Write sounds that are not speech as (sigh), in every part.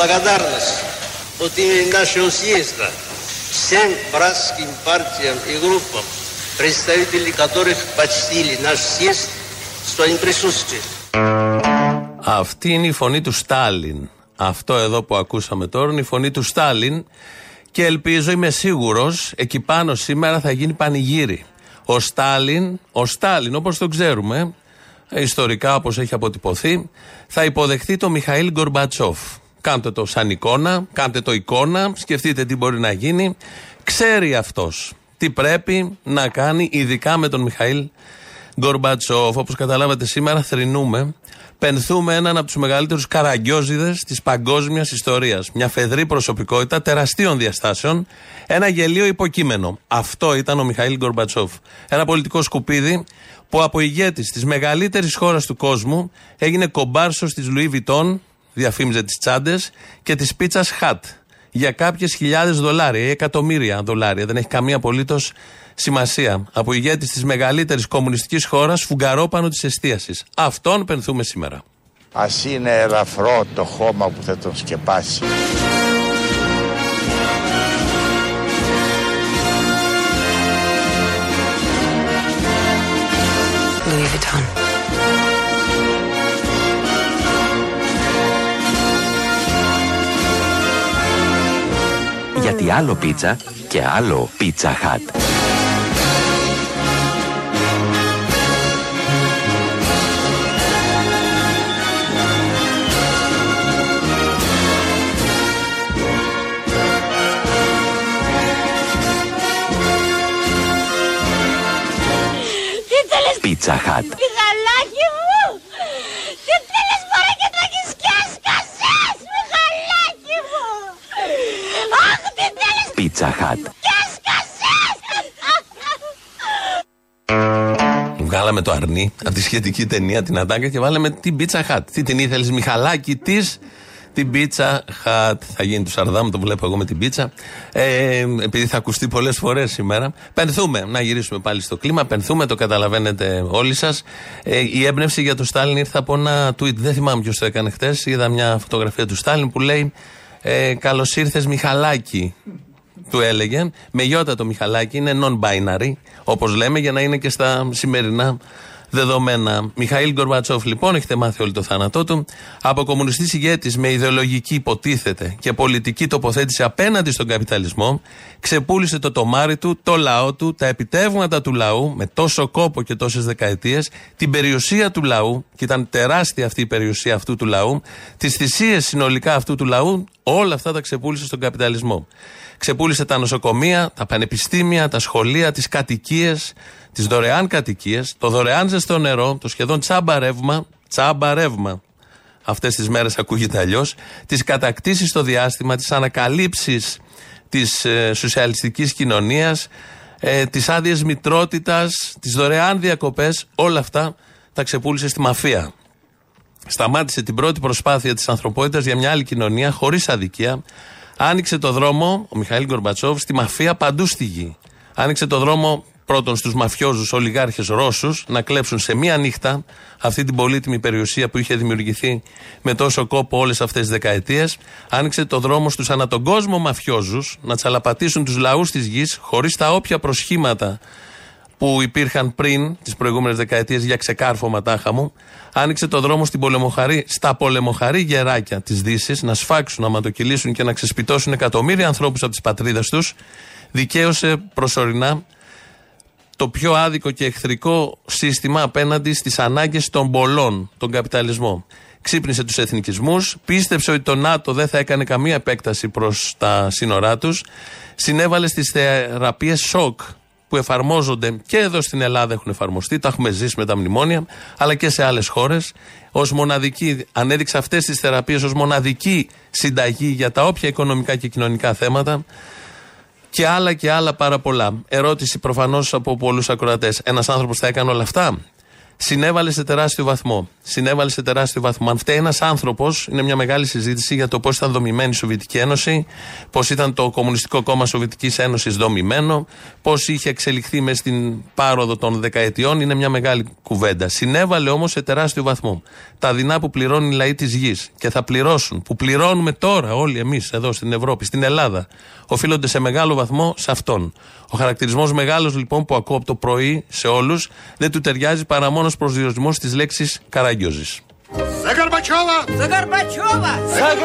Разрешите выразить благодарность от имени нашего съезда всем братским партиям и группам, представители которых почтили наш съезд своим присутствием. Αυτή είναι η φωνή του Στάλιν. Αυτό εδώ που ακούσαμε τώρα είναι η φωνή του Στάλιν και ελπίζω, είμαι σίγουρο, εκεί πάνω σήμερα θα γίνει πανηγύρι. Ο Στάλιν, ο Στάλιν όπως το ξέρουμε, ιστορικά όπως έχει αποτυπωθεί, θα υποδεχτεί τον Μιχαήλ Γκορμπατσόφ. Κάντε το σαν εικόνα, κάντε το εικόνα, σκεφτείτε τι μπορεί να γίνει. Ξέρει αυτός τι πρέπει να κάνει, ειδικά με τον Μιχαήλ Γκορμπατσόφ. Όπως καταλάβατε σήμερα, θρυνούμε. Πενθούμε έναν από τους μεγαλύτερους καραγκιόζιδε της παγκόσμιας ιστορίας. Μια φεδρή προσωπικότητα τεραστίων διαστάσεων. Ένα γελίο υποκείμενο. Αυτό ήταν ο Μιχαήλ Γκορμπατσόφ. Ένα πολιτικό σκουπίδι που από ηγέτης της μεγαλύτερης χώρας του κόσμου έγινε κομπάρσος της Λουί Βιτών, διαφήμιζε τις τσάντες, και τη πίτσας Χατ για κάποιες χιλιάδες δολάρια ή εκατομμύρια δολάρια. Δεν έχει καμία απολύτως σημασία. Από ηγέτης της μεγαλύτερης κομμουνιστικής χώρας, φουγκαρόπανο της εστίασης. Αυτόν πενθούμε σήμερα. Α είναι ελαφρό το χώμα που θα τον σκεπάσει. Γιατί άλλο πίτσα και άλλο Pizza Hut. Pizza Hut. Μιχαλάκι μου! Τι θέλεις μωρέ και τρέχεις και έσκασες, Μιχαλάκι μου! Αχ, τι θέλεις Pizza Hut. και έσκασες! Βγάλαμε το αρνί από τη σχετική ταινία την Ατάκα και βάλαμε την πίτσα χατ. Τι την ήθελες, Μιχαλάκη της; Την πίτσα χατ. Θα γίνει του Σαρδάμ, το βλέπω εγώ με την πίτσα. Ε, επειδή θα ακουστεί πολλές φορές σήμερα. Πενθούμε, να γυρίσουμε πάλι στο κλίμα. Πενθούμε, το καταλαβαίνετε όλοι σας. Ε, η έμπνευση για το Στάλιν ήρθε από ένα tweet. Δεν θυμάμαι ποιος το έκανε χτες. Είδα μια φωτογραφία του Στάλιν που λέει ε, Καλώς ήρθες, Μιχαλάκη του έλεγε. Με γιώτα το Μιχαλάκι είναι non-binary, όπως λέμε, για να είναι και στα σημερινά δεδομένα. Μιχαήλ Γκορμπατσόφ, λοιπόν, έχετε μάθει όλο το θάνατό του. Από κομμουνιστή ηγέτης με ιδεολογική υποτίθεται και πολιτική τοποθέτηση απέναντι στον καπιταλισμό, ξεπούλησε το τομάρι του, το λαό του, τα επιτεύγματα του λαού με τόσο κόπο και τόσες δεκαετίες, την περιουσία του λαού, και ήταν τεράστια αυτή η περιουσία αυτού του λαού, τις θυσίες συνολικά αυτού του λαού, όλα αυτά τα ξεπούλησε στον καπιταλισμό. Ξεπούλησε τα νοσοκομεία, τα πανεπιστήμια, τα σχολεία, τις κατοικίες, τις δωρεάν κατοικίες, το δωρεάν ζεστό νερό, το σχεδόν τσάμπα ρεύμα, τσάμπα ρεύμα. Αυτές τις μέρες ακούγεται αλλιώς. Τις κατακτήσεις στο διάστημα, τις ανακαλύψεις της ε, σοσιαλιστικής κοινωνίας, ε, τις άδειες μητρότητας, τις δωρεάν διακοπές, όλα αυτά τα ξεπούλησε στη μαφία. Σταμάτησε την πρώτη προσπάθεια της ανθρωπότητας για μια άλλη κοινωνία, χωρίς αδικία. Άνοιξε το δρόμο, ο Μιχαήλ Γκορμπατσόφ, στη μαφία παντού στη γη. Άνοιξε το δρόμο πρώτον στους μαφιόζους ολιγάρχες Ρώσους να κλέψουν σε μία νύχτα αυτή την πολύτιμη περιουσία που είχε δημιουργηθεί με τόσο κόπο όλες αυτές τις δεκαετίες. Άνοιξε το δρόμο στους ανά τον κόσμο μαφιόζους να τσαλαπατήσουν τους λαούς της γης χωρίς τα όποια προσχήματα που υπήρχαν πριν τις προηγούμενες δεκαετίες για ξεκάρφωμα τάχα μου, άνοιξε το δρόμο στην πολεμοχαρή, στα πολεμοχαρή γεράκια της Δύσης να σφάξουν, να ματοκυλήσουν και να ξεσπιτώσουν εκατομμύρια ανθρώπους από τις πατρίδες τους. Δικαίωσε προσωρινά το πιο άδικο και εχθρικό σύστημα απέναντι στις ανάγκες των πολλών, τον καπιταλισμό. Ξύπνησε τους εθνικισμούς, πίστεψε ότι το ΝΑΤΟ δεν θα έκανε καμία επέκταση προς τα σύνορά τους, συνέβαλε στις θεραπείες σοκ που εφαρμόζονται και εδώ στην Ελλάδα έχουν εφαρμοστεί, τα έχουμε ζήσει με τα μνημόνια, αλλά και σε άλλες χώρες. Ω μοναδική, ανέδειξε αυτές τις θεραπείες ως μοναδική συνταγή για τα όποια οικονομικά και κοινωνικά θέματα και άλλα και άλλα πάρα πολλά. Ερώτηση προφανώς από πολλούς ακροατές. Ένας άνθρωπος θα έκανε όλα αυτά; Συνέβαλε σε τεράστιο βαθμό. Συνέβαλε σε τεράστιο βαθμό. Αν φταίει ένας άνθρωπος, είναι μια μεγάλη συζήτηση για το πώς ήταν δομημένη η Σοβιετική Ένωση, πώς ήταν το Κομμουνιστικό Κόμμα Σοβιετικής Ένωσης δομημένο, πώς είχε εξελιχθεί μες στην πάροδο των δεκαετιών. Είναι μια μεγάλη κουβέντα. Συνέβαλε όμως σε τεράστιο βαθμό. Τα δεινά που πληρώνουν οι λαοί της γης και θα πληρώσουν, που πληρώνουμε τώρα όλοι εμείς εδώ στην Ευρώπη, στην Ελλάδα, οφείλονται σε μεγάλο βαθμό σε αυτόν. Ο χαρακτηρισμός μεγάλος λοιπόν που ακούω από το πρωί σε όλους δεν του ταιριάζει παρά μόνος προσδιορισμός της λέξης Καραγκιόζη. Παν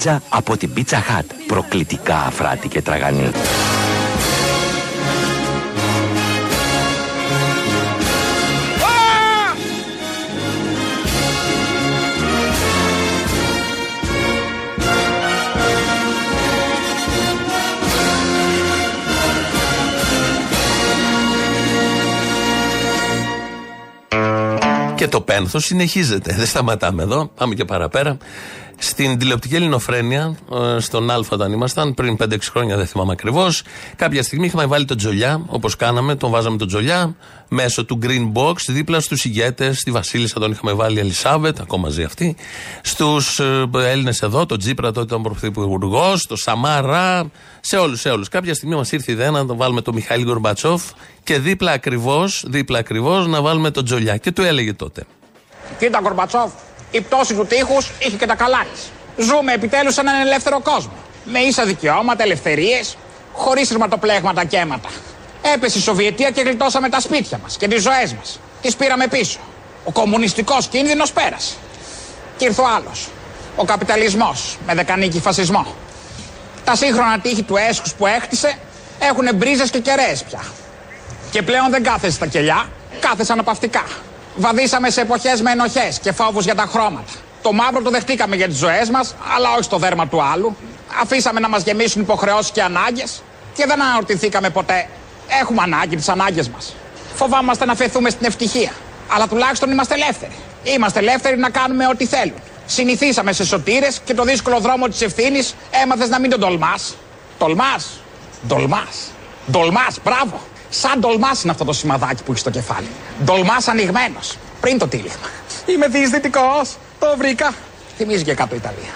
πίτσα από την Pizza Hut. Προκλητικά αφράτη και τραγανή. Και το πένθος συνεχίζεται. Δεν σταματάμε εδώ. Πάμε και παραπέρα. Στην τηλεοπτική ελληνοφρένεια, ε, στον Α όταν ήμασταν, πριν 5-6 χρόνια, δεν θυμάμαι ακριβώς, κάποια στιγμή είχαμε βάλει τον Τζολιά, όπως κάναμε, τον βάζαμε τον Τζολιά, μέσω του Green Box, δίπλα στους ηγέτες, στη Βασίλισσα τον είχαμε βάλει Ελισάβετ, ακόμα ζει αυτή, στους ε, Έλληνες εδώ, τον Τζίπρα τότε ήταν πρωθυπουργός, τον Σαμάρα, σε όλους, σε όλους. Κάποια στιγμή μας ήρθε η ιδέα να τον βάλουμε τον Μιχαήλ Γκορμπατσόφ και δίπλα ακριβώς, δίπλα ακριβώς να βάλουμε τον Τζολιά. Και του έλεγε τότε. Κοίτα, Κορμπατσόφ, η πτώση του τείχους είχε και τα καλά τη. Ζούμε επιτέλους σε έναν ελεύθερο κόσμο. Με ίσα δικαιώματα, ελευθερίες, χωρίς ρηματοπλέγματα και αίματα. Έπεσε η Σοβιετία και γλιτώσαμε τα σπίτια μας και τις ζωές μας. Τις πήραμε πίσω. Ο κομμουνιστικός κίνδυνος πέρασε. Και ήρθε ο άλλος. Ο καπιταλισμός με δεκανίκη φασισμό. Τα σύγχρονα τείχη του έσχους που έκτισε έχουν μπρίζες και κεραίες πια. Και πλέον δεν κάθεσαι στα κελιά, κάθεσαι αναπαυτικά. Βαδίσαμε σε εποχές με ενοχές και φόβους για τα χρώματα. Το μαύρο το δεχτήκαμε για τις ζωές μας, αλλά όχι στο δέρμα του άλλου. Αφήσαμε να μας γεμίσουν υποχρεώσεις και ανάγκες και δεν αναρωτηθήκαμε ποτέ. Έχουμε ανάγκη τις ανάγκες μας. Φοβάμαστε να φεθούμε στην ευτυχία. Αλλά τουλάχιστον είμαστε ελεύθεροι. Είμαστε ελεύθεροι να κάνουμε ό,τι θέλουν. Συνηθίσαμε σε σωτήρες και το δύσκολο δρόμο της ευθύνης έμαθες να μην τον τολμάς. Τολμάς. Ντολμά. Ντολμά, μπράβο. Σαν ντολμά είναι αυτό το σημαδάκι που έχεις στο κεφάλι. Ντολμά ανοιγμένος. Πριν το τύλιγμα. Είμαι διεισδυτικός. Το βρήκα. Θυμίζει και κάτω Ιταλία.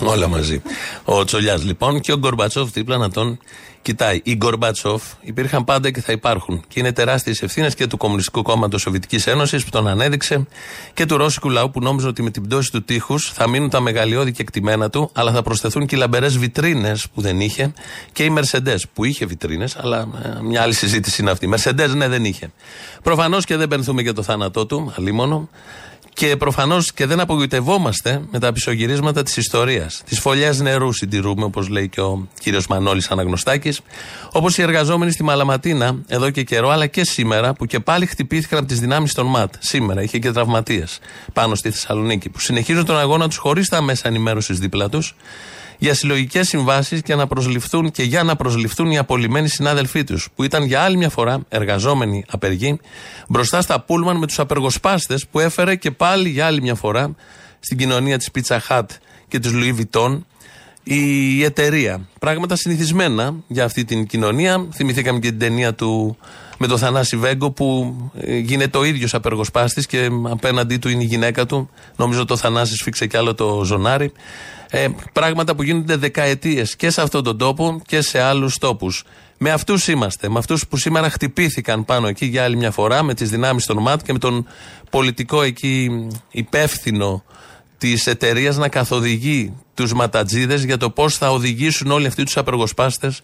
Όλα μαζί. Ο Τσολιάς λοιπόν και ο Γκορμπατσόφ δίπλα να τον κοιτάει. Οι Γκορμπατσόφ υπήρχαν πάντα και θα υπάρχουν. Και είναι τεράστιες ευθύνες και του Κομμουνιστικού Κόμματος Σοβιετικής Ένωσης που τον ανέδειξε και του Ρώσικου λαού που νόμιζε ότι με την πτώση του τείχους θα μείνουν τα μεγαλειώδη και εκτιμένα του, αλλά θα προσθεθούν και οι λαμπερές βιτρίνες που δεν είχε και οι Mercedes που είχε βιτρίνες, αλλά ε, μια άλλη συζήτηση είναι αυτή. Mercedes ναι, δεν είχε. Προφανώς και δεν πενθούμε για το θάνατό του, αλίμονο. Και προφανώς και δεν απογοητευόμαστε με τα πισωγυρίσματα της ιστορίας. Τις φωλιές νερού συντηρούμε, όπως λέει και ο κύριος Μανώλης Αναγνωστάκης. Όπως οι εργαζόμενοι στη Μαλαματίνα εδώ και καιρό, αλλά και σήμερα, που και πάλι χτυπήθηκαν από τις δυνάμεις των ΜΑΤ. Σήμερα είχε και τραυματίες πάνω στη Θεσσαλονίκη, που συνεχίζουν τον αγώνα τους χωρίς τα μέσα ενημέρωσης δίπλα τους για συλλογικές συμβάσεις και να προσληφθούν και για να προσληφθούν οι απολυμμένοι συνάδελφοί τους, που ήταν για άλλη μια φορά εργαζόμενοι απεργοί, μπροστά στα πούλμαν με τους απεργοσπάστες που έφερε και πάλι για άλλη μια φορά στην κοινωνία της Pizza Hut και της Louis Vuitton η εταιρεία. Πράγματα συνηθισμένα για αυτή την κοινωνία. Θυμηθήκαμε και την ταινία του με τον Θανάση Βέγκο που ε, γίνεται ο ίδιος απεργοσπάστης και απέναντί του είναι η γυναίκα του. Νομίζω το Θανάση σφίξε κι άλλο το ζωνάρι. Ε, πράγματα που γίνονται δεκαετίες και σε αυτόν τον τόπο και σε άλλους τόπους. Με αυτούς είμαστε. Με αυτούς που σήμερα χτυπήθηκαν πάνω εκεί για άλλη μια φορά με τις δυνάμεις των ΜΑΤ και με τον πολιτικό εκεί υπεύθυνο της εταιρείας να καθοδηγεί τους ματατζίδες για το πώς θα οδηγήσουν όλοι αυτοί τους απεργοσπάστες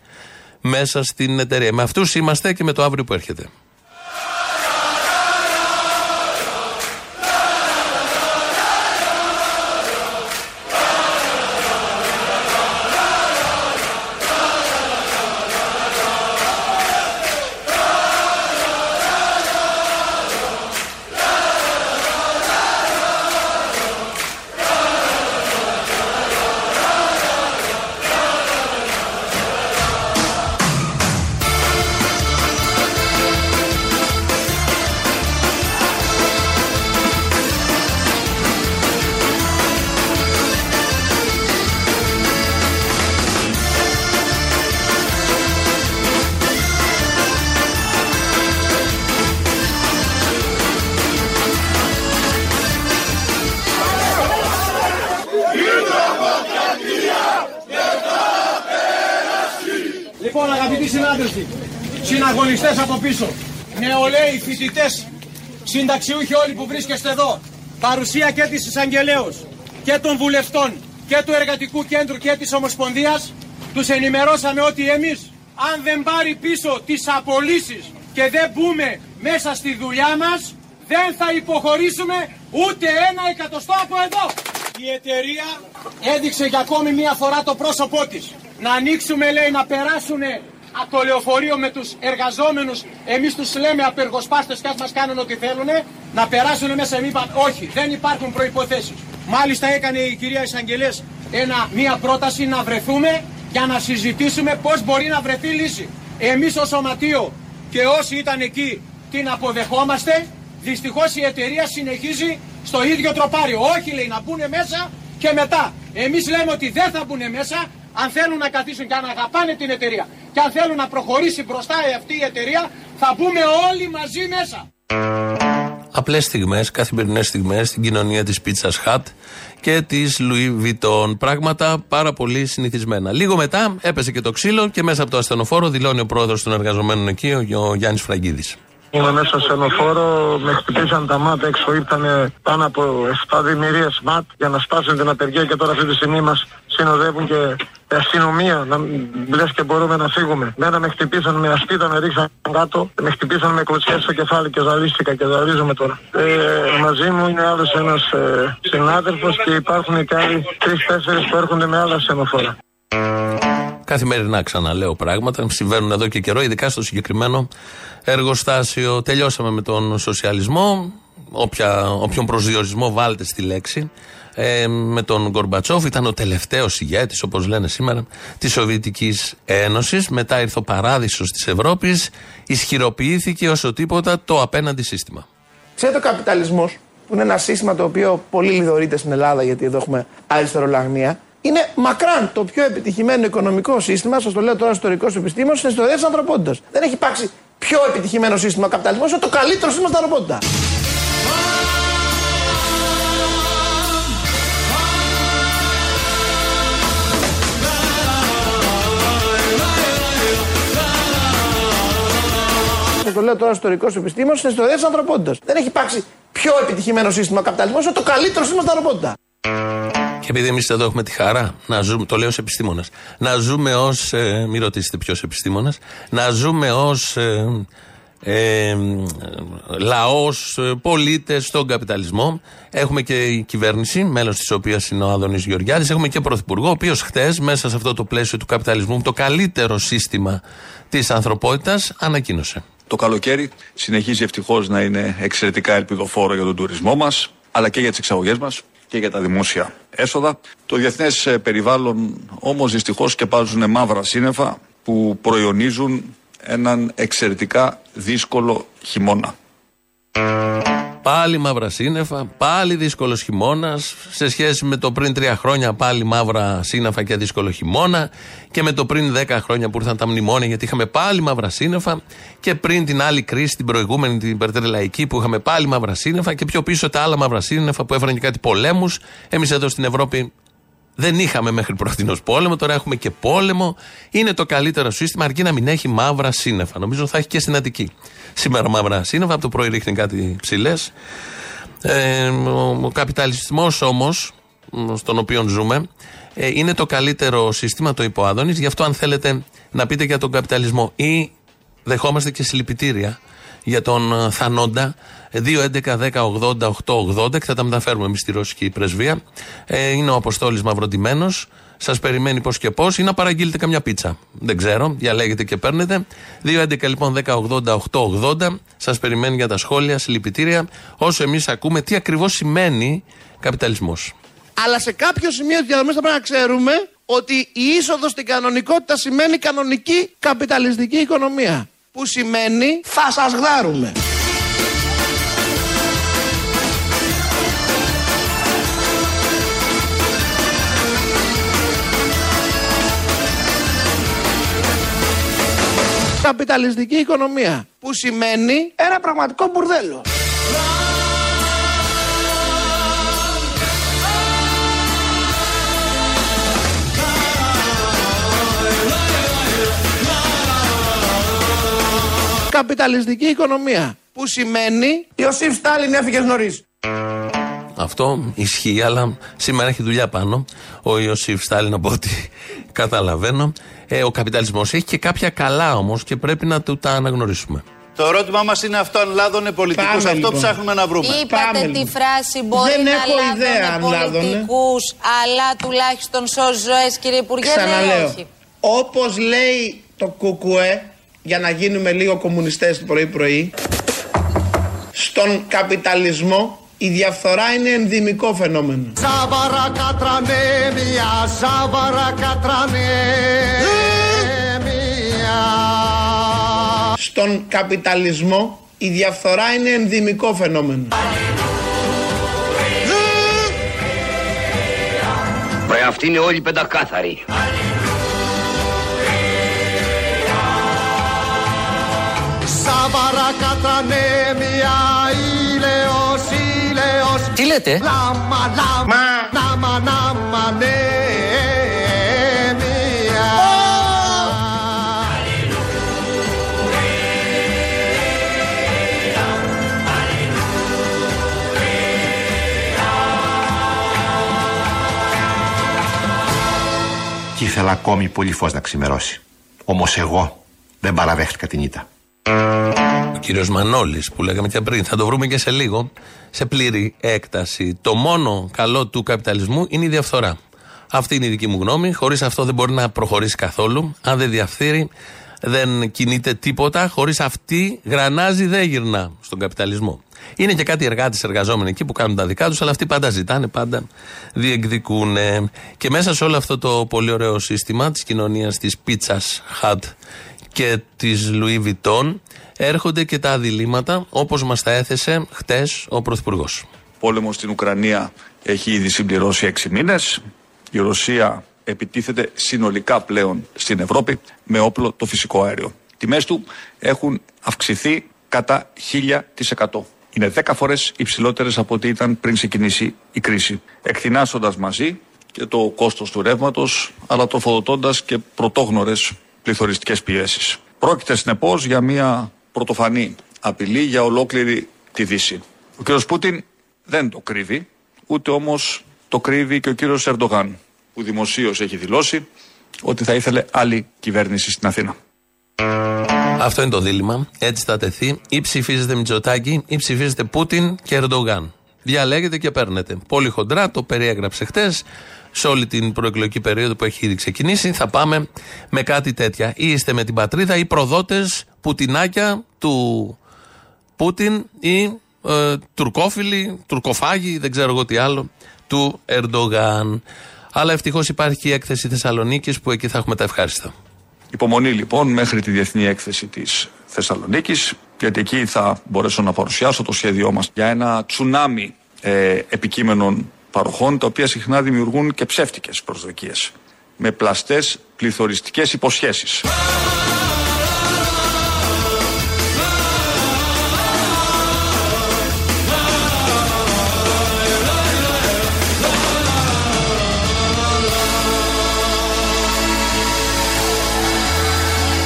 μέσα στην εταιρεία. Με αυτούς είμαστε και με το αύριο που έρχεται. Συναγωνιστές από πίσω, νεολαίοι, φοιτητές, συνταξιούχοι όλοι που βρίσκεστε εδώ, παρουσία και της εισαγγελέως και των βουλευτών και του Εργατικού Κέντρου και της Ομοσπονδίας, τους ενημερώσαμε ότι εμείς, αν δεν πάρει πίσω τις απολύσεις και δεν μπούμε μέσα στη δουλειά μας, δεν θα υποχωρήσουμε ούτε ένα εκατοστό από εδώ. Η εταιρεία έδειξε για ακόμη μία φορά το πρόσωπό της. Να ανοίξουμε λέει να περάσουν από το λεωφορείο με τους εργαζόμενους, εμείς τους λέμε απεργοσπάστες και ας μας κάνουν ό,τι θέλουν, να περάσουν μέσα εμείς είπαν όχι, δεν υπάρχουν προϋποθέσεις. Μάλιστα έκανε η κυρία Εισαγγελές ένα, μία πρόταση να βρεθούμε για να συζητήσουμε πώς μπορεί να βρεθεί λύση. Εμείς ως σωματείο και όσοι ήταν εκεί την αποδεχόμαστε, δυστυχώς η εταιρεία συνεχίζει στο ίδιο τροπάριο. Όχι λέει να μπουν μέσα και μετά. Εμείς λέμε ότι δεν θα μπουν μέσα αν θέλουν να καθίσουν και αν αγαπάνε την εταιρεία και αν θέλουν να προχωρήσει μπροστά αυτή η εταιρεία θα μπούμε όλοι μαζί μέσα. Απλές στιγμές, καθημερινές στιγμές στην κοινωνία της Pizza Hut και της Louis Vuitton. Πράγματα πάρα πολύ συνηθισμένα. Λίγο μετά έπεσε και το ξύλο και μέσα από το ασθενοφόρο δηλώνει ο πρόεδρος των εργαζομένων εκεί, ο Γιάννης Φραγκίδης. Είμαι μέσα σε ενοφόρο, με χτυπήσαν τα μάτια έξω, ήρθαν πάνω από 7 δημιουργίε ΜΑΤ για να σπάσουν την απεργία και τώρα αυτή τη στιγμή μας συνοδεύουν και η αστυνομία, να λες και μπορούμε να φύγουμε. Μένα με χτυπήσαν με ασπίδα, με ρίξαν κάτω, με χτυπήσαν με κλωτσιά στο κεφάλι και ζαλίστηκα και ζαλίζομαι τώρα. Ε, μαζί μου είναι άλλος ένας ε, συνάδελφος και υπάρχουν και άλλοι τρει-τέσσερι που έρχονται με άλλα στενοφόρα. Καθημερινά ξαναλέω πράγματα. Συμβαίνουν εδώ και καιρό, ειδικά στο συγκεκριμένο εργοστάσιο. Τελειώσαμε με τον σοσιαλισμό. Όποια, όποιον προσδιορισμό βάλτε στη λέξη. Ε, με τον Γκορμπατσόφ ήταν ο τελευταίος ηγέτης, όπως λένε σήμερα, της Σοβιετικής Ένωσης. Μετά ήρθε ο παράδεισος της Ευρώπης. Ισχυροποιήθηκε όσο τίποτα το απέναντι σύστημα. Ξέρετε, ο καπιταλισμός, που είναι ένα σύστημα το οποίο πολύ λιδωρείται στην Ελλάδα, γιατί εδώ έχουμε αριστερολαγνία, είναι μακράν το πιο επιτυχημένο οικονομικό σύστημα, σας το λέω τώρα ιστορικό επιστήμον, στην ιστορία της ανθρωπότητας. Δεν έχει υπάρξει πιο επιτυχημένο σύστημα καπιταλισμός, είναι το καλύτερο σύστημα στην ανθρωπότητα. Σα το λέω τώρα ιστορικό επιστήμον, στην ιστορία τη ανθρωπότητας. Δεν έχει υπάρξει πιο επιτυχημένο σύστημα καπιταλισμό, είναι το καλύτερο σύστημα στην ανθρωπότητα. Και επειδή εμείς εδώ έχουμε τη χαρά να ζούμε, το λέω ως επιστήμονας, να ζούμε ως. Ε, μην ρωτήσετε ποιος επιστήμονας, να ζούμε ως. Ε, ε, λαός, ε, πολίτες στον καπιταλισμό. Έχουμε και η κυβέρνηση, μέλος της οποίας είναι ο Άδωνης Γεωργιάδης. Έχουμε και πρωθυπουργό, ο οποίος χτες, μέσα σε αυτό το πλαίσιο του καπιταλισμού, το καλύτερο σύστημα της ανθρωπότητας, ανακοίνωσε. Το καλοκαίρι συνεχίζει ευτυχώς να είναι εξαιρετικά ελπιδοφόρο για τον τουρισμό μας, αλλά και για τις εξαγωγές μας και για τα δημόσια έσοδα. Το διεθνές περιβάλλον όμως δυστυχώς σκεπάζουν μαύρα σύννεφα που προϊονίζουν έναν εξαιρετικά δύσκολο χειμώνα. Πάλι μαύρα σύννεφα, πάλι δύσκολος χειμώνας. Σε σχέση με το πριν τρία χρόνια, πάλι μαύρα σύννεφα και δύσκολο χειμώνα. Και με το πριν δέκα χρόνια που ήρθαν τα μνημόνια, γιατί είχαμε πάλι μαύρα σύννεφα. Και πριν την άλλη κρίση, την προηγούμενη, την υπερτρελαϊκή, που είχαμε πάλι μαύρα σύννεφα. Και πιο πίσω τα άλλα μαύρα σύννεφα που έφεραν και κάτι πολέμους. Εμείς εδώ στην Ευρώπη δεν είχαμε μέχρι πρωτινό πόλεμο, τώρα έχουμε και πόλεμο. Είναι το καλύτερο σύστημα, αρκεί να μην έχει μαύρα σύννεφα. Νομίζω θα έχει και στην Αττική. Σήμερα μαύρα σύννεφα, από το πρωί ρίχνει κάτι ψηλές. Ε, ο ο καπιταλισμός όμως, στον οποίο ζούμε, ε, είναι το καλύτερο σύστημα, το είπε ο Άδωνης. Γι' αυτό, αν θέλετε να πείτε για τον καπιταλισμό ή δεχόμαστε και συλληπιτήρια για τον ε, Θανόντα. 2.11.10.80.880 και θα τα μεταφέρουμε εμείς στη ρωσική πρεσβεία. Ε, είναι ο Αποστόλης Μαυροντημένος. Σας περιμένει πώς και πώς ή να παραγγείλετε καμιά πίτσα. Δεν ξέρω, διαλέγετε και παίρνετε. 2.11 λοιπόν 10.80.880 σας περιμένει για τα σχόλια, συλληπιτήρια. Όσο εμείς ακούμε τι ακριβώς σημαίνει καπιταλισμός. Αλλά σε κάποιο σημείο της διαδρομής θα πρέπει να ξέρουμε ότι η είσοδος στην κανονικότητα σημαίνει κανονική καπιταλιστική οικονομία. Που σημαίνει θα σας γδάρουμε. Καπιταλιστική οικονομία. Που σημαίνει ένα πραγματικό μπουρδέλο. Καπιταλιστική οικονομία. Που σημαίνει Ιωσήφ Στάλιν έφυγες νωρίς. Αυτό ισχύει, αλλά σήμερα έχει δουλειά πάνω. Ο Ιωσήφ Στάλιν, από ό,τι καταλαβαίνω. Ε, ο καπιταλισμός έχει και κάποια καλά όμως και πρέπει να του τα αναγνωρίσουμε. Το ερώτημά μας είναι αυτό αν λάδωνε πολιτικούς. Πάμε, Αυτό λοιπόν. ψάχνουμε να βρούμε. Είπατε Πάμε, τη λοιπόν. φράση μπορεί Δεν να έχω ιδέα αν λάδωνε λάδωνε. πολιτικούς, αλλά τουλάχιστον σώζει ζωές, κύριε Υπουργέ, ναι ή Ξαναλέω. όχι. Όπως λέει το κουκουέ, για να γίνουμε λίγο κομμουνιστές πρωί-πρωί, στον καπιταλισμό η διαφθορά είναι ενδυμικό φαινόμενο. Ζάβαρα κατρανέ μια, ζάβαρα κατρανέ Στον καπιταλισμό η διαφθορά είναι ενδυμικό φαινόμενο. Βρε αυτοί είναι όλοι πεντακάθαροι. Ζάβαρα κατρανέ μια, ήλαιος, ήλαιος Τι λέτε; Λάμα, λάμα, νάμα, νάμα, ναι, μια. Και ήθελα ακόμη πολύ φως να ξημερώσει. Όμως εγώ δεν παραδέχτηκα την ήττα. Ο κύριος Μανώλης που λέγαμε και πριν, θα το βρούμε και σε λίγο, σε πλήρη έκταση. Το μόνο καλό του καπιταλισμού είναι η διαφθορά. Αυτή είναι η δική μου γνώμη. Χωρίς αυτό δεν μπορεί να προχωρήσει καθόλου. Αν δεν διαφθείρει, δεν κινείται τίποτα. Χωρίς αυτή, γρανάζει δεν γυρνά στον καπιταλισμό. Είναι και κάτι εργάτες εργαζόμενοι εκεί που κάνουν τα δικά τους, αλλά αυτοί πάντα ζητάνε, πάντα διεκδικούν. Και μέσα σε όλο αυτό το πολύ ωραίο σύστημα της κοινωνίας της Pizza Hut και της Louis Vuitton έρχονται και τα διλήμματα όπως μας τα έθεσε χτες ο Πρωθυπουργός. πόλεμο στην Ουκρανία έχει ήδη συμπληρώσει έξι μήνες. Η Ρωσία επιτίθεται συνολικά πλέον στην Ευρώπη με όπλο το φυσικό αέριο. Τιμές του έχουν αυξηθεί κατά 1000%. Είναι 10 φορές υψηλότερες από ό,τι ήταν πριν ξεκινήσει η κρίση. Εκτινάσσοντα μαζί και το κόστος του ρεύματος, αλλά τροφοδοτώντα και πρωτόγνωρες πληθωριστικές πιέσεις. Πρόκειται συνεπώς για μια πρωτοφανή απειλή για ολόκληρη τη Δύση. Ο κ. Πούτιν δεν το κρύβει, ούτε όμως το κρύβει και ο κύριος Ερντογάν, που δημοσίως έχει δηλώσει ότι θα ήθελε άλλη κυβέρνηση στην Αθήνα. Αυτό είναι το δίλημα. Έτσι θα τεθεί. Ή ψηφίζετε Μητσοτάκη ή ψηφίζετε Πούτιν και Ερντογάν. Διαλέγετε και παίρνετε. Πολύ χοντρά, το περιέγραψε χτες. Σε όλη την προεκλογική περίοδο που έχει ήδη ξεκινήσει, θα πάμε με κάτι τέτοια. Ή είστε με την πατρίδα ή προδότες πουτινάκια του Πούτιν ή ε, τουρκόφιλοι, τουρκοφάγοι, δεν ξέρω εγώ τι άλλο, του Ερντογάν. Αλλά ευτυχώς υπάρχει και η έκθεση Θεσσαλονίκης που εκεί θα έχουμε τα ευχάριστα. Υπομονή λοιπόν μέχρι τη διεθνή έκθεση της Θεσσαλονίκης, γιατί εκεί θα μπορέσω να παρουσιάσω το σχέδιό μας για ένα τσουνάμι ε, επικείμενων παροχών, τα οποία συχνά δημιουργούν και ψεύτικες προσδοκίες, με πλαστές πληθωριστικές υποσχέσεις.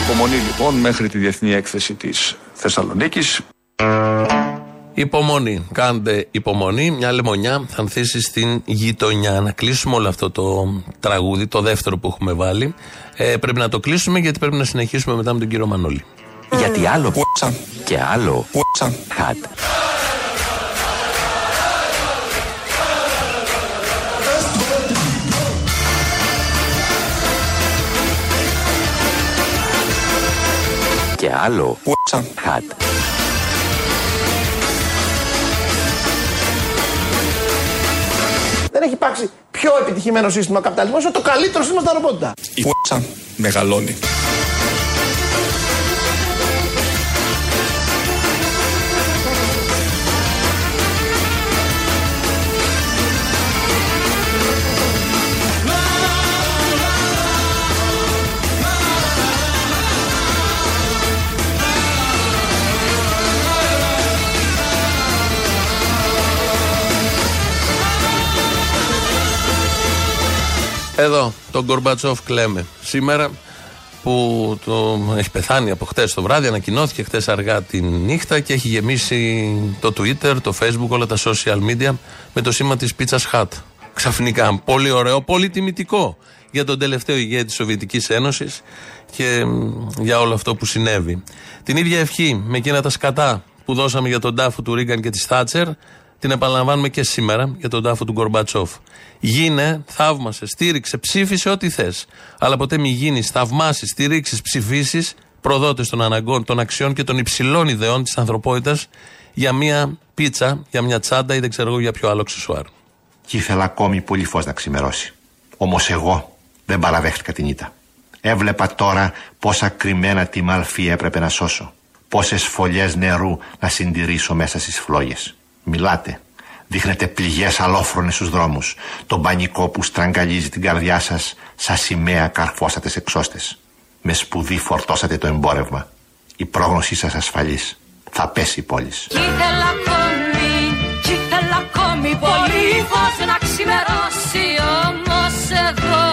Υπομονή λοιπόν μέχρι τη διεθνή έκθεση της Θεσσαλονίκης. Υπομονή. Κάντε υπομονή. Μια λεμονιά θα ανθίσει στην γειτονιά. Να κλείσουμε όλο αυτό το τραγούδι, το δεύτερο που έχουμε βάλει. Ε, πρέπει να το κλείσουμε γιατί πρέπει να συνεχίσουμε μετά με τον κύριο Μανώλη. Γιατί άλλο και άλλο χατ. Και άλλο χατ. Έχει υπάρξει πιο επιτυχημένο σύστημα καπιταλισμού, όσο το καλύτερο σύστημα στην ανθρωπότητα. Η π***α μεγαλώνει. Εδώ, τον Γκορμπατσόφ κλαίμε. Σήμερα που το, έχει πεθάνει από χτες το βράδυ, ανακοινώθηκε χτες αργά τη νύχτα και έχει γεμίσει το Twitter, το Facebook, όλα τα social media με το σήμα της Pizza Hut. Ξαφνικά. Πολύ ωραίο, πολύ τιμητικό για τον τελευταίο ηγέτη της Σοβιετικής Ένωσης και για όλο αυτό που συνέβη. Την ίδια ευχή με εκείνα τα σκατά που δώσαμε για τον τάφο του Ρίγκαν και της Θάτσερ, την επαναλαμβάνουμε και σήμερα για τον τάφο του Γκορμπατσόφ. Γίνε, θαύμασες, στήριξε, ψήφισε ό,τι θες. Αλλά ποτέ μη γίνεις, θαυμάσει, στηρίξεις, ψηφίσεις προδότες των αναγκών, των αξιών και των υψηλών ιδεών της ανθρωπότητας για μια πίτσα, για μια τσάντα ή δεν ξέρω εγώ για ποιο άλλο αξεσουάρ. Και ήθελα ακόμη πολύ φως να ξημερώσει. Όμως εγώ δεν παραδέχτηκα την ήττα. Έβλεπα τώρα πόσα κρυμμένα τη μαλφή έπρεπε να σώσω. Πόσες φωλιές νερού να συντηρήσω μέσα στις φλόγες. Μιλάτε. Δείχνετε πληγές αλόφρονες στους δρόμους. Το πανικό που στραγγαλίζει την καρδιά σας σαν σημαία καρφώσατε σε εξώστες. Με σπουδή φορτώσατε το εμπόρευμα. Η πρόγνωσή σας ασφαλής. Θα πέσει η πόλη. Κι ήθελα ακόμη, κι ήθελα ακόμη πολύ φως να ξημερώσει Όμως εγώ,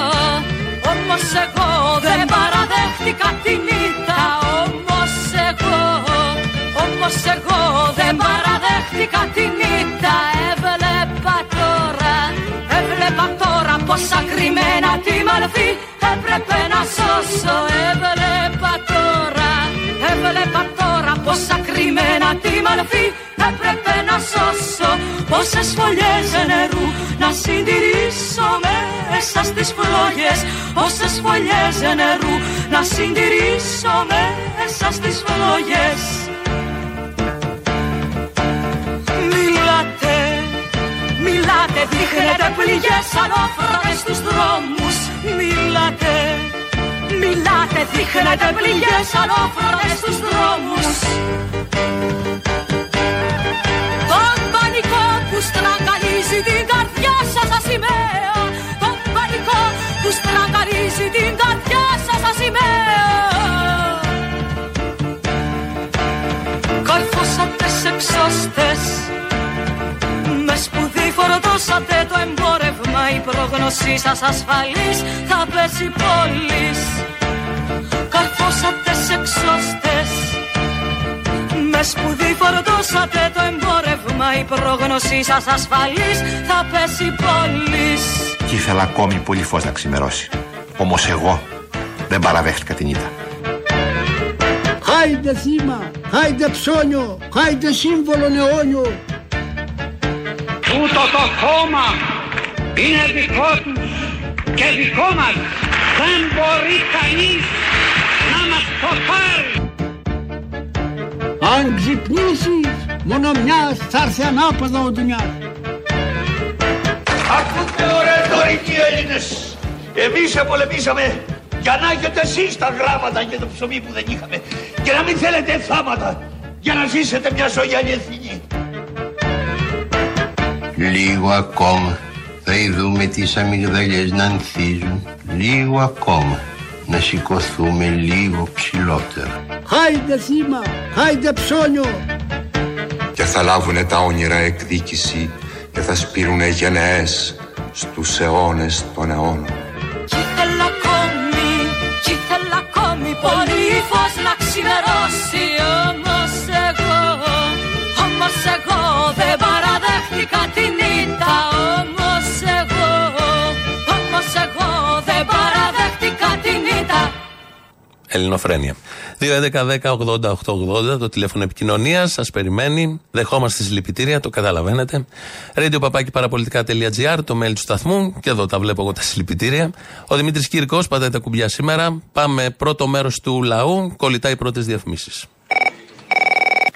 όμως εγώ δεν παραδέχτηκα την ήττα Όμως εγώ, όμως εγώ δεν παραδέχτηκα την ήττα Έβλεπα τώρα, έβλεπα τώρα πόσα κρυμμένα τη μαλφή έπρεπε να σώσω Έβλεπα τώρα, έβλεπα τώρα πόσα κρυμμένα τη μαλφή έπρεπε να σώσω Πόσες φωλιές νερού να συντηρήσω μέσα στις φλόγες Πόσες φωλιές νερού να συντηρήσω μέσα στις φλόγες μιλάτε, δείχνετε πληγές ανώφρονες στους δρόμους. Μιλάτε, μιλάτε, δείχνετε πληγές ανώφρονες στους δρόμους. Τον πανικό που στραγγαλίζει την καρδιά σας σαν σημαία Τον πανικό που στραγγαλίζει την καρδιά σας σαν σημαία Καρφώσατε σε εξώστες Με σπουδή φορτώσατε το εμπόρευμα Η πρόγνωσή σας ασφαλής θα πέσει πόλης Καρφώσατε σε εξώστες με σπουδή φορτώσατε το εμπόρευμα Η πρόγνωσή σας ασφαλής θα πέσει πόλης Και ήθελα ακόμη πολύ φως να ξημερώσει. Όμως εγώ δεν παραδέχτηκα την ήττα. Χάιντε θύμα, χάιντε ψώνιο, χάιντε σύμβολο αιώνιο. Τούτο το χώμα είναι δικό τους και δικό μας. Δεν μπορεί κανείς να μας το πάρει. Αν ξυπνήσεις, μόνο μιας θα έρθει ανάποδα ο δουλειάς. Ακούτε ωραία τωρικοί Έλληνες. Εμείς επολεμήσαμε για να έχετε εσείς τα γράμματα και το ψωμί που δεν είχαμε. Και να μην θέλετε θάματα για να ζήσετε μια ζωή αληθινή. Λίγο ακόμα θα ειδούμε τις αμυγδαλιές να ανθίζουν. Λίγο ακόμα να σηκωθούμε λίγο ψηλότερα. Χάιντε θύμα, χάιντε ψώνιο. Και θα λάβουνε τα όνειρα εκδίκηση και θα σπείρουνε γενναίες στους αιώνες των αιώνων. Κι ήθελα ακόμη, κι ήθελα ακόμη πολύ φως να ξημερώσει Ελληνοφρένεια. 2.11.10.80.880 το τηλέφωνο επικοινωνίας. Σας περιμένει. Δεχόμαστε συλληπιτήρια, το καταλαβαίνετε. Radio παπάκι παραπολιτικά.gr, το mail του σταθμού. Και εδώ τα βλέπω εγώ τα συλληπιτήρια. Ο Δημήτρης Κύρκος πατάει τα κουμπιά σήμερα. Πάμε πρώτο μέρος του λαού. Κολλητά οι πρώτες διαφημίσεις.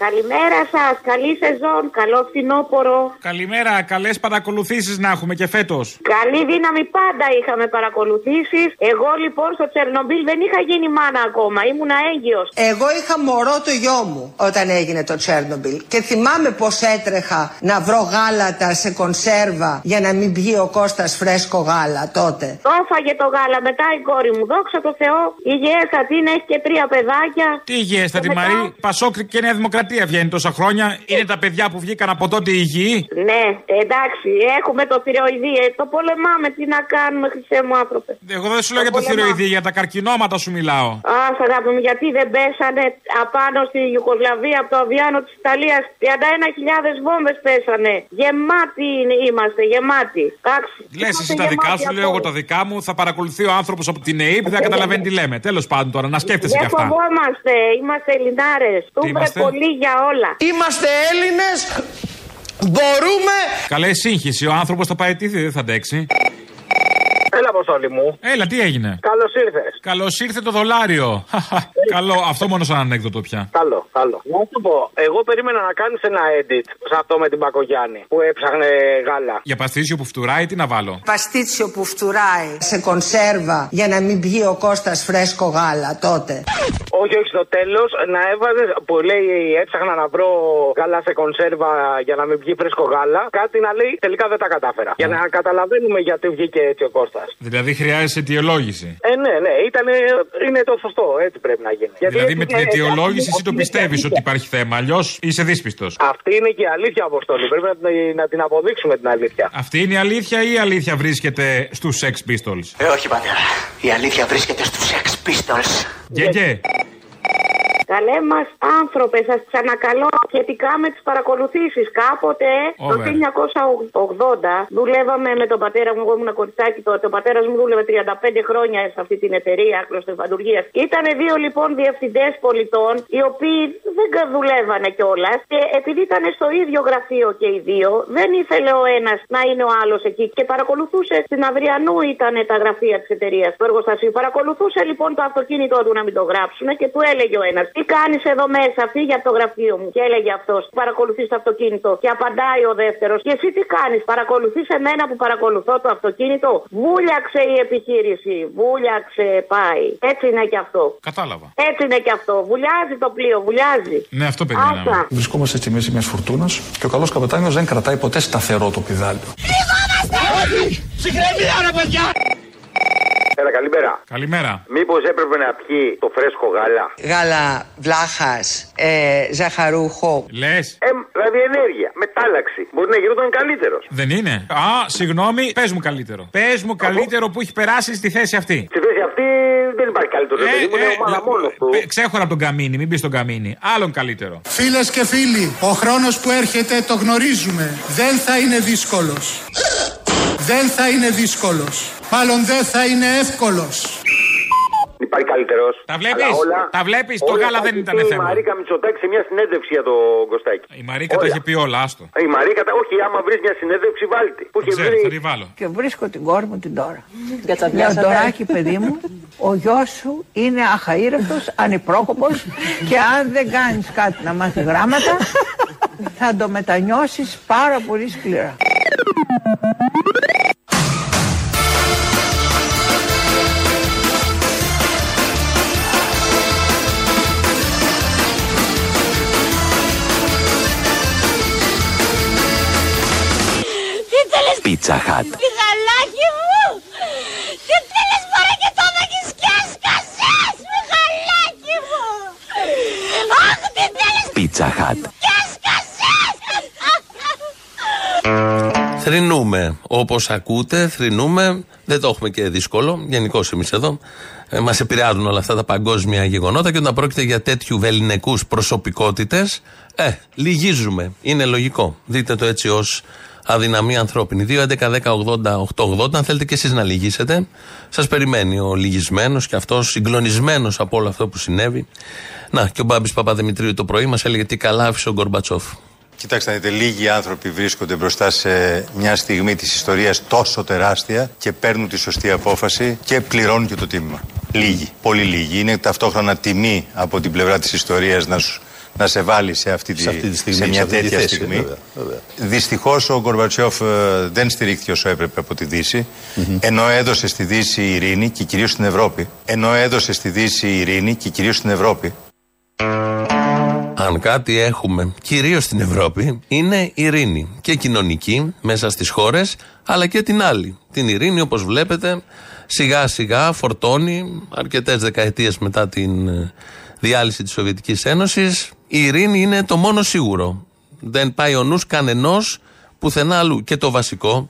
Καλημέρα σας, καλή σεζόν, καλό φθινόπωρο. Καλημέρα, καλές παρακολουθήσεις να έχουμε και φέτος. Καλή δύναμη πάντα είχαμε παρακολουθήσεις. Εγώ λοιπόν στο Τσερνομπίλ δεν είχα γίνει μάνα ακόμα, ήμουν έγκυος. Εγώ είχα μωρό το γιο μου όταν έγινε το Τσέρνομπιλ και θυμάμαι πως έτρεχα να βρω γάλατα σε κονσέρβα για να μην πιει ο Κώστας φρέσκο γάλα τότε. Το έφαγε το γάλα μετά η κόρη μου, δόξα τω Θεώ. Υγιέστατη είναι, έχει και τρία παιδάκια. Τι υγιέστατη Και μετά- Μαρή, Πασόκ και Νέα Δημοκρατία δημοκρατία βγαίνει τόσα χρόνια. Είναι τα παιδιά που βγήκαν από τότε υγιεί. Ναι, εντάξει, έχουμε το θηροειδή. Ε, το πολεμάμε. Τι να κάνουμε, χρυσέ μου άνθρωπε. Εγώ δεν σου λέω για το θηροειδή, για τα καρκινόματα σου μιλάω. Α, αγάπη μου, γιατί δεν πέσανε απάνω στη Ιουκοσλαβία από το αβιάνο της Ιταλίας. 31.000 βόμβες πέσανε. Γεμάτοι είναι- είμαστε, γεμάτοι. Εντάξει. Λες εσύ τα δικά σου, λέω εγώ τα δικά μου. Θα παρακολουθεί ο άνθρωπος από την ΕΕΠ, δεν θα καταλαβαίνει τι λέμε. Τέλος πάντων τώρα, να σκέφτεσαι Δεν κι αυτά. φοβόμαστε, είμαστε Ελληνάρες. Του είμαστε; πολύ για όλα. Είμαστε Έλληνες. Μπορούμε. Καλέ σύγχυση, ο άνθρωπος θα παραιτηθεί, δεν θα αντέξει. Έλα, Αποστόλη μου. Έλα, τι έγινε; Καλώς ήρθες. Καλώς ήρθε το δολάριο. (laughs) Καλό, αυτό μόνο σαν ανέκδοτο πια. Καλό, καλό. Να σου πω, εγώ περίμενα να κάνεις ένα edit σε αυτό με την Πακογιάννη που έψαχνε γάλα. Για παστίσιο που φτουράει, τι να βάλω; Παστίτσιο που φτουράει σε κονσέρβα για να μην πιει ο Κώστας φρέσκο γάλα τότε. Όχι, όχι, στο τέλος να έβαζες που λέει έψαχνα να βρω γάλα σε κονσέρβα για να μην βγει φρέσκο γάλα. Κάτι να λέει τελικά δεν τα κατάφερα. Για να καταλαβαίνουμε γιατί βγήκε έτσι ο Κώστας. Δηλαδή χρειάζεσαι αιτιολόγηση. Ε, ναι, ναι, ήτανε, είναι το σωστό, έτσι πρέπει να γίνει. Γιατί Δηλαδή έτσι με την είναι- αιτιολόγηση εσύ το είναι- πιστεύεις ότι υπάρχει θέμα. Αλλιώς είσαι δύσπιστος. Αυτή είναι και η αλήθεια, Αποστόλη. Πρέπει να, την- να την αποδείξουμε την αλήθεια. Αυτή είναι η αλήθεια ή η αλήθεια βρίσκεται στους Sex Pistols; Ε, όχι πατέρα. Η αλήθεια βρίσκεται στους Sex Pistols. Γκέγκε. Καλέ μας άνθρωπες, σας ξανακαλώ σχετικά με τις παρακολουθήσεις. Κάποτε το Over. 1980 δουλεύαμε με τον πατέρα μου. Εγώ ήμουν κοριτσάκι τότε. Ο πατέρας μου δούλευε 35 χρόνια σε αυτή την εταιρεία κλωστοεφαντουργία. Ήταν δύο λοιπόν διευθυντές πολιτών, οι οποίοι δεν κα- δουλεύανε κιόλας. Και επειδή ήταν στο ίδιο γραφείο και οι δύο, δεν ήθελε ο ένας να είναι ο άλλος εκεί. Και παρακολουθούσε στην Αυριανού ήταν τα γραφεία της εταιρείας του εργοστασίου. Παρακολουθούσε λοιπόν το αυτοκίνητό του να μην το γράψουν και του έλεγε ο ένας: Τι κάνεις εδώ μέσα, φύγε από το γραφείο μου. Και έλεγε αυτός: Παρακολουθείς το αυτοκίνητο. Και απαντάει ο δεύτερος: Και εσύ τι κάνεις, παρακολουθείς εμένα που παρακολουθώ το αυτοκίνητο; Βούλιαξε η επιχείρηση. Βούλιαξε, πάει. Έτσι είναι και αυτό. Κατάλαβα. Έτσι είναι και αυτό. Βουλιάζει το πλοίο, βουλιάζει. Ναι, αυτό περιμέναμε. Άσα. Βρισκόμαστε στη μέση μιας φουρτούνας και ο καλός καπετάνιος δεν κρατάει ποτέ σταθερό το πιδάλιο. Συγγνώμη, ρε παιδιά! Έλα, καλημέρα. Καλημέρα. Μήπως έπρεπε να πιει το φρέσκο γάλα; Γάλα βλάχας, ε, ζαχαρούχο. Λες. Ε, δηλαδή ενέργεια, μετάλλαξη. Μπορεί να γινόταν καλύτερος. Δεν είναι. Α, συγγνώμη, πες μου καλύτερο. Πες μου καλύτερο που έχει περάσει στη θέση αυτή. Στη θέση αυτή δεν υπάρχει καλύτερο. Ε, μου είναι ομάδα μόνος του. Ε, Ξέχωρα από τον Καμίνη, μην πεις στον Καμίνη. Άλλον καλύτερο. Φίλες και φίλοι, ο χρόνος που έρχεται το γνωρίζουμε. Δεν θα είναι δύσκολος. Δεν θα είναι δύσκολος. Μάλλον δεν θα είναι εύκολος. Υπάρχει καλύτερος. Τα βλέπεις; Τα βλέπεις; Το γάλα δεν ήταν θέμα. Η Μαρίκα Μητσοτάκη σε μια συνέντευξη για το Κωστάκη. Η Μαρίκα τα είχε πει όλα, άστο. Η Μαρίκα, τα- όχι, άμα βρεις μια συνέντευξη, βάλτε. Που είχε Ξέρω, βρει. θα τη βάλω. Και βρίσκω την κόρη μου την τώρα. Κατσαδιάσατε. Λέω Ντοράκι παιδί μου, ο γιος σου είναι αχαήρευτος, ανυπρόκοπος και αν δεν κάνεις κάτι να μάθει γράμματα θα το μετανιώσεις πάρα πολύ σκληρά. Pizza Hut. Μιχαλάκι μου Τι θέλεις μωρέ και το έχεις και έσκασες Μιχαλάκι μου Αχ τι θέλεις Pizza Hut. και έσκασες Θρυνούμε. Όπως ακούτε, θρυνούμε. Δεν το έχουμε και δύσκολο. Γενικώ εμείς εδώ. Ε, Μας επηρεάζουν όλα αυτά τα παγκόσμια γεγονότα και όταν πρόκειται για τέτοιου βεληνικούς προσωπικότητες, ε, λυγίζουμε. Είναι λογικό. Δείτε το έτσι ως αδυναμία ανθρώπινη. 2, 11, 10, 80, 8, 80. Αν θέλετε και εσείς να λυγίσετε, σας περιμένει ο λυγισμένος και αυτός συγκλονισμένος από όλο αυτό που συνέβη. Να, και ο Μπάμπης Παπαδημητρίου το πρωί μας έλεγε τι καλά άφησε ο Γκορμπατσόφ. Κοιτάξτε, να δείτε, λίγοι άνθρωποι βρίσκονται μπροστά σε μια στιγμή της ιστορίας τόσο τεράστια και παίρνουν τη σωστή απόφαση και πληρώνουν και το τίμημα. Λίγοι, πολύ λίγοι. Είναι ταυτόχρονα τιμή από την πλευρά της ιστορίας να, σου, να σε βάλει σε αυτή τη, Σε αυτή τη στιγμή, σε σε μια αυτή τη τέτοια θέση, στιγμή. βέβαια, βέβαια. Δυστυχώς ο Γκορμπατσόφ ε, δεν στηρίχθηκε όσο έπρεπε από τη δύση ενώ έδωσε στη Δύση ειρήνη και κυρίως στην Ευρώπη. Ενώ έδωσε στη Δύση ειρήνη και κυρίως στην Ευρώπη. Αν κάτι έχουμε, κυρίως στην Ευρώπη, είναι ειρήνη. Και κοινωνική μέσα στις χώρες, αλλά και την άλλη. Την ειρήνη, όπως βλέπετε, σιγά σιγά φορτώνει αρκετές δεκαετίες μετά την ε, διάλυση της Σοβιετικής Ένωσης. Η ειρήνη είναι το μόνο σίγουρο. Δεν πάει ο νους κανενός πουθενά αλλού. Και το βασικό,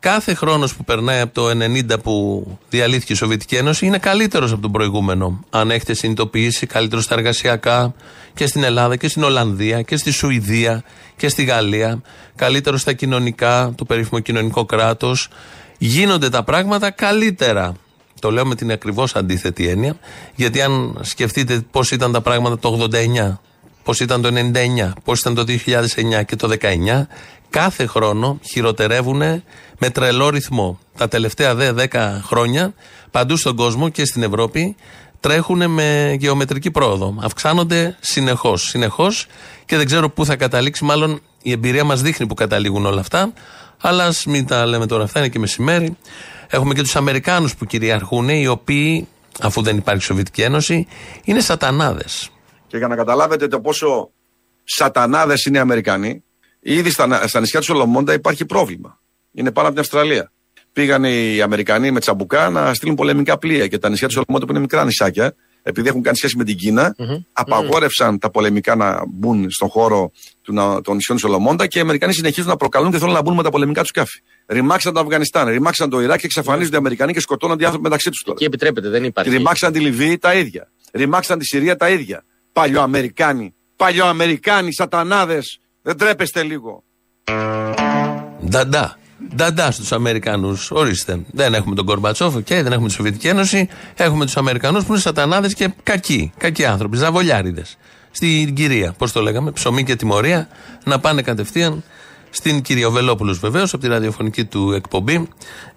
κάθε χρόνος που περνάει από το 90 που διαλύθηκε η Σοβιετική Ένωση είναι καλύτερος από τον προηγούμενο. Αν έχετε συνειδητοποιήσει, καλύτερο στα εργασιακά και στην Ελλάδα και στην Ολλανδία και στη Σουηδία και στη Γαλλία. Καλύτερο στα κοινωνικά, το περίφημο κοινωνικό κράτος. Γίνονται τα πράγματα καλύτερα. Το λέω με την ακριβώς αντίθετη έννοια, γιατί αν σκεφτείτε πώς ήταν τα πράγματα το 89, πώς ήταν το 99, πώς ήταν το 2009 και το 19, κάθε χρόνο χειροτερεύουν με τρελό ρυθμό. Τα τελευταία δε 10 χρόνια, παντού στον κόσμο και στην Ευρώπη, τρέχουν με γεωμετρική πρόοδο. Αυξάνονται συνεχώς. Συνεχώς και δεν ξέρω πού θα καταλήξει. Μάλλον η εμπειρία μας δείχνει που καταλήγουν όλα αυτά. Αλλά ας μην τα λέμε τώρα αυτά, είναι και μεσημέρι. Έχουμε και τους Αμερικάνους που κυριαρχούν, οι οποίοι, αφού δεν υπάρχει Σοβιετική Ένωση, είναι σατανάδες. Και για να καταλάβετε το πόσο σατανάδες είναι οι Αμερικανοί, ήδη στα, στα νησιά του Σολομόντα υπάρχει πρόβλημα. Είναι πάνω από την Αυστραλία. Πήγαν οι Αμερικανοί με τσαμπουκά να στείλουν πολεμικά πλοία και τα νησιά του Σολομόντα που είναι μικρά νησάκια, επειδή έχουν κάνει σχέση με την κινα απαγόρευσαν τα πολεμικά να μπουν στον χώρο του, να- των νησιών του Σολομόντα και οι Αμερικανοί συνεχίζουν να προκαλούν και θέλουν να μπουν με τα πολεμικά τους σκάφη. Ρημάξαν το Αφγανιστάν, ρημάξαν το Ιράκ και εξαφανίζονται οι Αμερικανοί και σκοτώνονται οι άνθρωποι μεταξύ τους τώρα. Εκεί επιτρέπεται, δεν υπάρχει. Ρημάξαν τη Λιβύη τα ίδια. Ρημάξαν τη Συρία τα ίδια. Παλιοαμερικάνοι. Παλιοαμερικάνοι, σατανάδες. Δεν τρέπεστε λίγο. Νταντά. Νταντά στους Αμερικανούς. Ορίστε. Δεν έχουμε τον Κορμπατσόφ, και δεν έχουμε τη Σοβιετική Ένωση. Έχουμε τους Αμερικανούς που είναι σατανάδες και κακοί. Κακοί άνθρωποι. Ζαβολιάριδες. Στην κυρία, πώς το λέγαμε, ψωμί και τιμωρία, να πάνε κατευθείαν στην κυρία Βελόπουλο βεβαίως από τη ραδιοφωνική του εκπομπή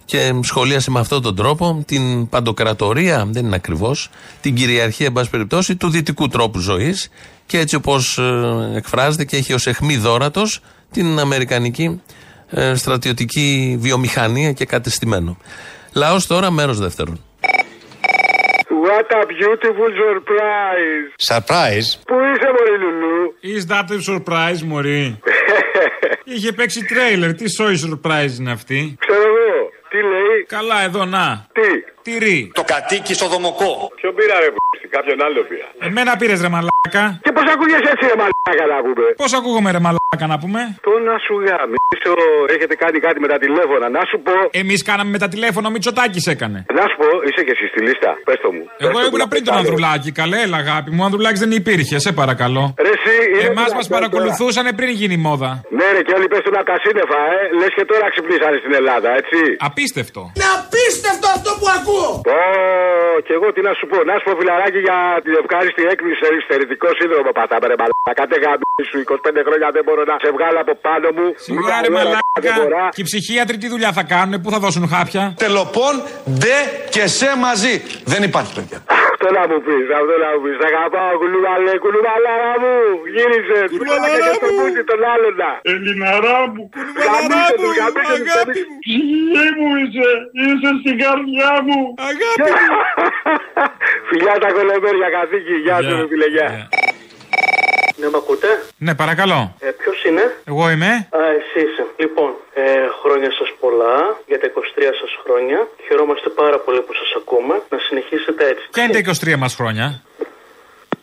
και σχολίασε με αυτόν τον τρόπο την παντοκρατορία, δεν είναι ακριβώς, την κυριαρχία, εν πάση περιπτώσει, του δυτικού τρόπου ζωής και έτσι όπως εκφράζεται και έχει ως αιχμή δόρατος την αμερικανική ε, στρατιωτική βιομηχανία και κατεστημένο. Λαός τώρα, μέρος δεύτερον. What a beautiful surprise. Surprise; Πού είσαι, Μωρή Λουλού; Is that a surprise, Μωρή; (laughs) Είχε παίξει τρέιλερ. Τι σόι surprise είναι αυτή; Ξέρω εγώ. Τι λέει. Καλά, εδώ να. Τι; Τυρί. Το κατοίκι στο δομοκό. Ποιο πήρα, ρε, π***, κάποιον άλλο πήρα. Εμένα πήρες ρε μαλάκα. Και πώς ακούγεσαι έτσι, ρε, μαλάκα, να πούμε. Πώς ακούγομαι ρε μαλάκα; Να πούμε. Το να σου γαμίσω, έχετε κάνει κάτι με τα τηλέφωνα. Να σου πω. Εμείς κάναμε με τα τηλέφωνα, ο Μητσοτάκης έκανε. Να σου πω, είσαι και εσύ στη λίστα. Πες το μου. Εγώ ήμουν πριν τον Ανδρουλάκη. Καλέ, έλα αγάπη μου. Ο Ανδρουλάκης δεν υπήρχε, σε παρακαλώ. Ρε, εσύ, είναι Εμάς δυνατόν μας παρακολουθούσαν πριν γίνει μόδα. Ναι, ρε, και όλοι πέφτουν από τα σύννεφα, ε. Λες και τώρα ξυπνήσανε στην Ελλάδα, έτσι. Απίστευτο. Είναι απίστευτο αυτό που ακούω! Ω, και εγώ τι να σου πω, να σου πω φιλαράκι για την ευχάριστη έκπληξη σε στερητικό σύνδρομο πατάμε ρε μαλάκα. Τε γάμι σου 25 χρόνια δεν μπορώ να σε βγάλω από πάνω μου. Σιγά ρε μαλάκα. Και οι ψυχίατροι τι δουλειά θα κάνουν, πού θα δώσουν χάπια; Τελοπών, ντε και σε μαζί. Δεν υπάρχει παιδιά. Αυτό να μου πεις, αυτό να μου πεις. Σ' αγαπάω κουλουβαλέ, κουλουβαλάρα μου. Γύρισε. Κουλουβαλάρα μου. Τον πούτι, τον άλλον να. Ελληναρά μου. Γαμίσε τους, γαμίσε τους, γαμίσε τους. Ψυχή μου είσαι, είσαι στην καρδιά μου. Αγάπη μου. (laughs) Φιλιά τα κολομέρια καθήκη. Γεια σου, ρε φίλε, γεια. Ναι, με ακούτε; Ναι, παρακαλώ. Ε, Ποιος είναι; Εγώ είμαι. Α, εσύ είσαι. Λοιπόν, ε, χρόνια σας πολλά για τα 23 σας χρόνια. Χαιρόμαστε πάρα πολύ που σας ακούμε. Να συνεχίσετε έτσι. Ποια είναι τα 23 μας χρόνια;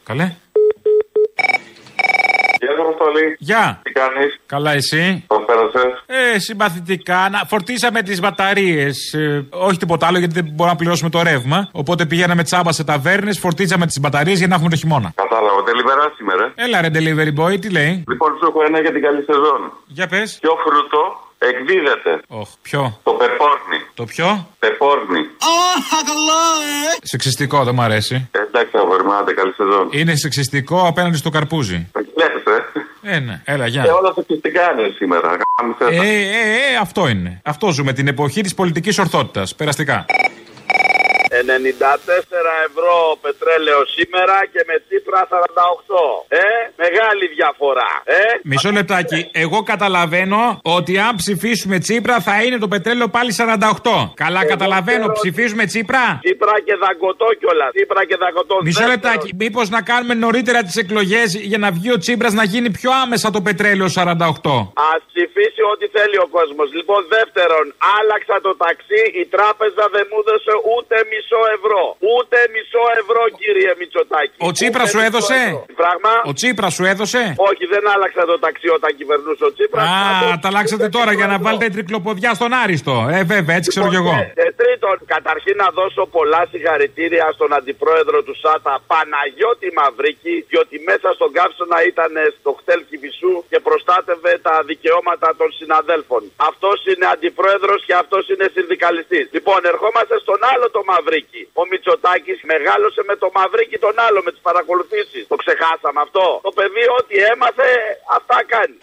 Καλέ. Γεια σα, Αποστολή. Γεια. Τι κάνεις; Καλά, εσύ; Πώ πέρασε; Ε, συμπαθητικά. Να, φορτίσαμε τις μπαταρίες. Ε, όχι τίποτα άλλο γιατί δεν μπορούμε να πληρώσουμε το ρεύμα. Οπότε πηγαίναμε τσάμπα σε ταβέρνες, φορτίζαμε τις μπαταρίες για να έχουμε το χειμώνα. Κατάλαβα. Delivery σήμερα. Έλα ρε delivery boy, τι λέει; Λοιπόν, σου έχω ένα για την καλή σεζόν. Για πες. Ποιο φρούτο εκδίδεται; Όχι, ποιο; Το πεπόρνι. Το ποιο; Πεπόρνι. Σεξιστικό, δεν μου αρέσει. Ε, εντάξει, αγόρι μου, άντε, καλή σεζόν. Είναι σεξιστικό απέναντι στο καρπούζι. Βλέπετε. Ε, ναι, έλα, γεια. Και όλα σεξιστικά είναι σήμερα. Ε, Γάμισε τα. ε, ε, αυτό είναι. Αυτό ζούμε την εποχή της πολιτικής ορθότητας. Περαστικά. 94 ευρώ πετρέλαιο σήμερα και με τσίπρα 48. Ε, μεγάλη διαφορά. Ε, Μισό λεπτάκι. Εγώ καταλαβαίνω ότι αν ψηφίσουμε Τσίπρα θα είναι το πετρέλαιο πάλι 48. Καλά, καταλαβαίνω. ξέρω- Ψηφίζουμε Τσίπρα; Τσίπρα και δαγκωτό κιόλας. Τσίπρα και δαγκωτό. Μισό Δεύτερον, λεπτάκι. Μήπως να κάνουμε νωρίτερα τις εκλογές για να βγει ο Τσίπρας να γίνει πιο άμεσα το πετρέλαιο 48. Α ψηφίσει ό,τι θέλει ο κόσμος. Λοιπόν, δεύτερον, άλλαξα το ταξί. Η τράπεζα δεν μου έδωσε ούτε μισό μισό ευρώ. Ούτε μισό ευρώ, κύριε Μητσοτάκη. Ο Τσίπρας Ούτε σου μισό έδωσε; ευρώ. Πράγμα; Ο Τσίπρας σου έδωσε; Όχι, δεν άλλαξα το ταξί όταν κυβερνούσε ο Τσίπρας. Α, τα αλλάξατε τώρα για να βάλετε τρικλοποδιά στον Άριστο. Ε, βέβαια, έτσι ξέρω κι εγώ. Και τρίτον, καταρχήν να δώσω πολλά συγχαρητήρια στον αντιπρόεδρο του ΣΑΤΑ, Παναγιώτη Μαυρίκη, διότι μέσα στον καύσωνα ήταν στο χτέλ Κιβισού και προστάτευε τα δικαιώματα των συναδέλφων. Αυτός είναι αντιπρόεδρος και αυτός είναι συνδικαλιστής. Λοιπόν, ερχόμαστε στον άλλο το Μαυρίκη. Ο Μητσοτάκης μεγάλωσε με το Μαυρίκη τον άλλο, με τις παρακολουθήσεις. Το ξεχάσαμε αυτό. Το παιδί, ό,τι έμαθε, αυτά κάνει.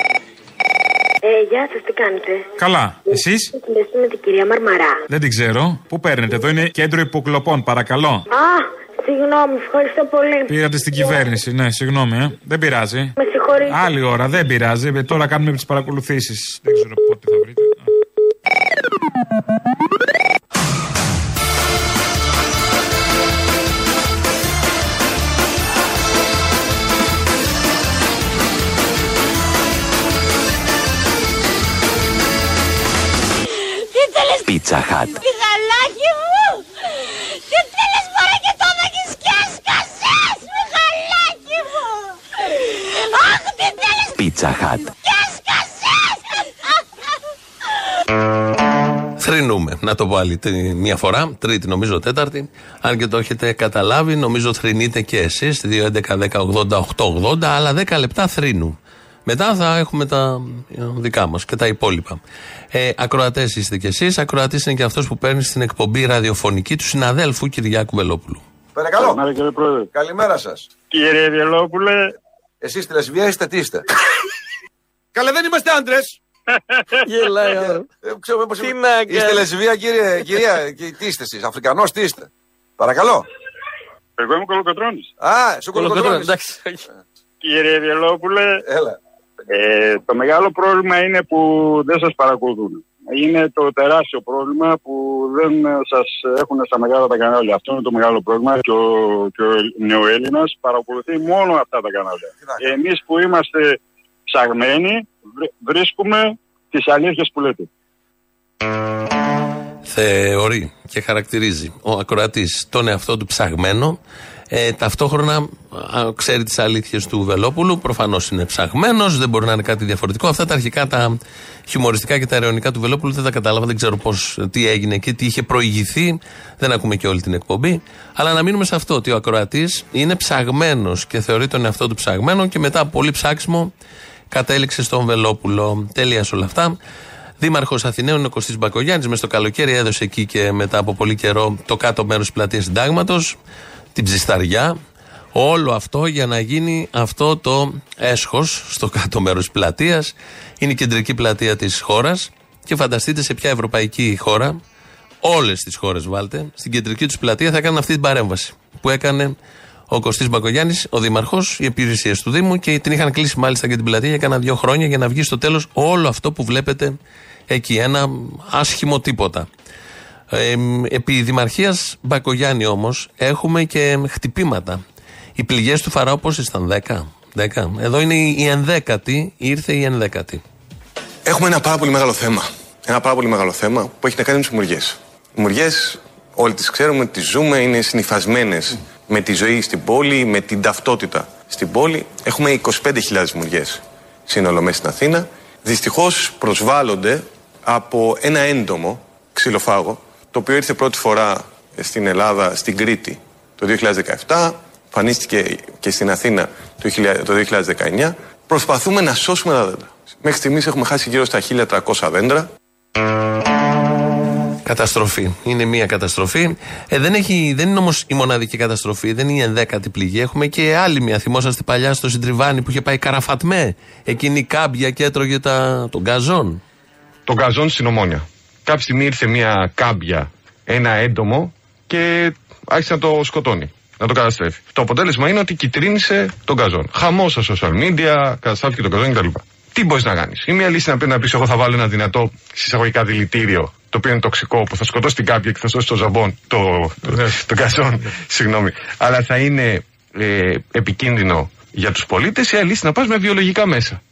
Ε, γεια σας, τι κάνετε; Καλά. Εσείς; Συνδεστούμε με την κυρία Μαρμαρά. δεν την ξέρω. Πού παίρνετε, εδώ είναι κέντρο υποκλοπών, παρακαλώ. Α, συγγνώμη, ευχαριστώ πολύ. Πήγατε στην κυβέρνηση, ναι, συγγνώμη, ε. δεν πειράζει. Με συγχωρείτε. Άλλη ώρα, δεν πειράζει. Ε, Τώρα κάνουμε τις παρακολουθήσεις. Δεν ξέρω πότε θα βρείτε. Pizza Hut. Μιχαλάκι μου Τι θέλεις μωρέ και το δέχεις και έσκασες Μιχαλάκι μου Αχ τι θέλεις Pizza Hut. και έσκασες Θρυνούμε. Να το πω άλλη τρι- μία φορά. Τρίτη, νομίζω, τέταρτη. Αν και το έχετε καταλάβει, νομίζω θρυνείτε και εσείς. 2.11.10.80.880, αλλά 10 λεπτά θρύνου. Μετά θα έχουμε τα ε, δικά μας και τα υπόλοιπα. Ε, Ακροατές είστε κι εσείς. Ακροατής είναι και αυτός που παίρνει στην εκπομπή ραδιοφωνική του συναδέλφου Κυριάκου Βελόπουλου. Παρακαλώ. Καλημέρα κύριε Πρόεδρε. Καλημέρα σας. Κύριε Βιελόπουλε. Εσείς είστε λεσβία, είστε τι είστε; (laughs) Καλέ, δεν είμαστε άντρες. (laughs) Γελάει Ξέρω πώς Τι είμαι. να Είστε κάνεις. λεσβία, κύριε, κυρία. (laughs) και Τι είστε εσείς, Αφρικανός, τι είστε; Παρακαλώ. Εγώ είμαι κολοκοτρώνης. Α, σου κολοκοτρώνης. εντάξει. Κύριε Βιελόπουλε. Έλα. Ε, το μεγάλο πρόβλημα είναι που δεν σας παρακολουθούν. Είναι το τεράστιο πρόβλημα που δεν σας έχουν στα μεγάλα τα κανάλια. Αυτό είναι το μεγάλο πρόβλημα και ο, και ο νεοέλληνας παρακολουθεί μόνο αυτά τα κανάλια. Εμείς που είμαστε ψαγμένοι βρ- βρίσκουμε τις αλήθειες που λέτε. θεωρεί και χαρακτηρίζει ο ακροατής τον εαυτό του ψαγμένο. Ε, ταυτόχρονα α, ξέρει τις αλήθειες του Βελόπουλου. Προφανώς είναι ψαγμένος, δεν μπορεί να είναι κάτι διαφορετικό. Αυτά τα αρχικά, τα χιουμοριστικά και τα αιρεωνικά του Βελόπουλου δεν τα κατάλαβα. Δεν ξέρω πώς, τι έγινε εκεί, τι είχε προηγηθεί. Δεν ακούμε και όλη την εκπομπή. Αλλά να μείνουμε σε αυτό, ότι ο ακροατής είναι ψαγμένος και θεωρεί τον εαυτό του ψαγμένο και μετά από πολύ ψάξιμο κατέληξε στον Βελόπουλο. Τέλειας σε όλα αυτά. Δήμαρχος Αθηναίων είναι ο Κωστής Μπακογιάννης. Μες στο καλοκαίρι έδωσε εκεί και μετά από πολύ καιρό το κάτω μέρος της πλατείας Συντάγματος, την ψισταριά. Όλο αυτό για να γίνει αυτό το έσχος στο κάτω μέρος της πλατείας. Είναι η κεντρική πλατεία της χώρας. Και φανταστείτε σε ποια ευρωπαϊκή χώρα, όλες τις χώρες βάλτε, στην κεντρική τους πλατεία θα κάνουν αυτή την παρέμβαση που έκανε ο Κωστής Μπακογιάννης, ο Δήμαρχος, οι υπηρεσίες του Δήμου και την είχαν κλείσει μάλιστα και την πλατεία για κάνα δύο χρόνια για να βγει στο τέλος όλο αυτό που βλέπετε εκεί. Ένα άσχημο τίποτα. Ε, επί Δημαρχίας Μπακογιάννη όμως έχουμε και χτυπήματα. Οι πληγές του Φαράω πόσε ήταν, 10. 10. Εδώ είναι η ενδέκατη, ήρθε η ενδέκατη. Έχουμε ένα πάρα πολύ μεγάλο θέμα. Ένα πάρα πολύ μεγάλο θέμα που έχει να κάνει με τις μουριέ. Οι μουριέ, όλοι τις ξέρουμε, τις ζούμε, είναι συνυφασμένες με τη ζωή στην πόλη, με την ταυτότητα στην πόλη. Έχουμε 25.000 μουριέ σύνολο μέσα στην Αθήνα. Δυστυχώς προσβάλλονται από ένα έντομο ξυλοφάγο, το οποίο ήρθε πρώτη φορά στην Ελλάδα, στην Κρήτη, το 2017, εμφανίστηκε και στην Αθήνα το 2000 το 2019. Προσπαθούμε να σώσουμε τα δέντρα. Μέχρι στιγμής έχουμε χάσει γύρω στα 1.300 δέντρα. Καταστροφή. Είναι μια καταστροφή. Ε, δεν, έχει, δεν είναι όμως η μοναδική καταστροφή, δεν είναι η ενδέκατη πληγή. Έχουμε και άλλη μια. Θυμόσαστε παλιά στο Συντριβάνι που είχε πάει καραφατμέ; Εκείνη η κάμπια και έτρωγε τα, τον γκαζόν. τον καζόν στην Ομόνια. Κάποια στιγμή ήρθε μια κάμπια, ένα έντομο και άρχισε να το σκοτώνει. Να το καταστρέφει. Το αποτέλεσμα είναι ότι κυτρίνησε τον καζόν. Χαμός στα social media, καταστράφηκε τον καζόν κτλ. Τι μπορείς να κάνεις; Η μία λύση είναι να πει, να πεις, Εγώ θα βάλω ένα δυνατό συσσαγωγικά δηλητήριο, το οποίο είναι τοξικό, που θα σκοτώσει την κάμπια και θα σώσει το ζαμπόν, το, το, το καζόν. Συγγνώμη. Αλλά θα είναι ε, επικίνδυνο για τους πολίτες. Η άλλη λύση είναι να πας με βιολογικά μέσα.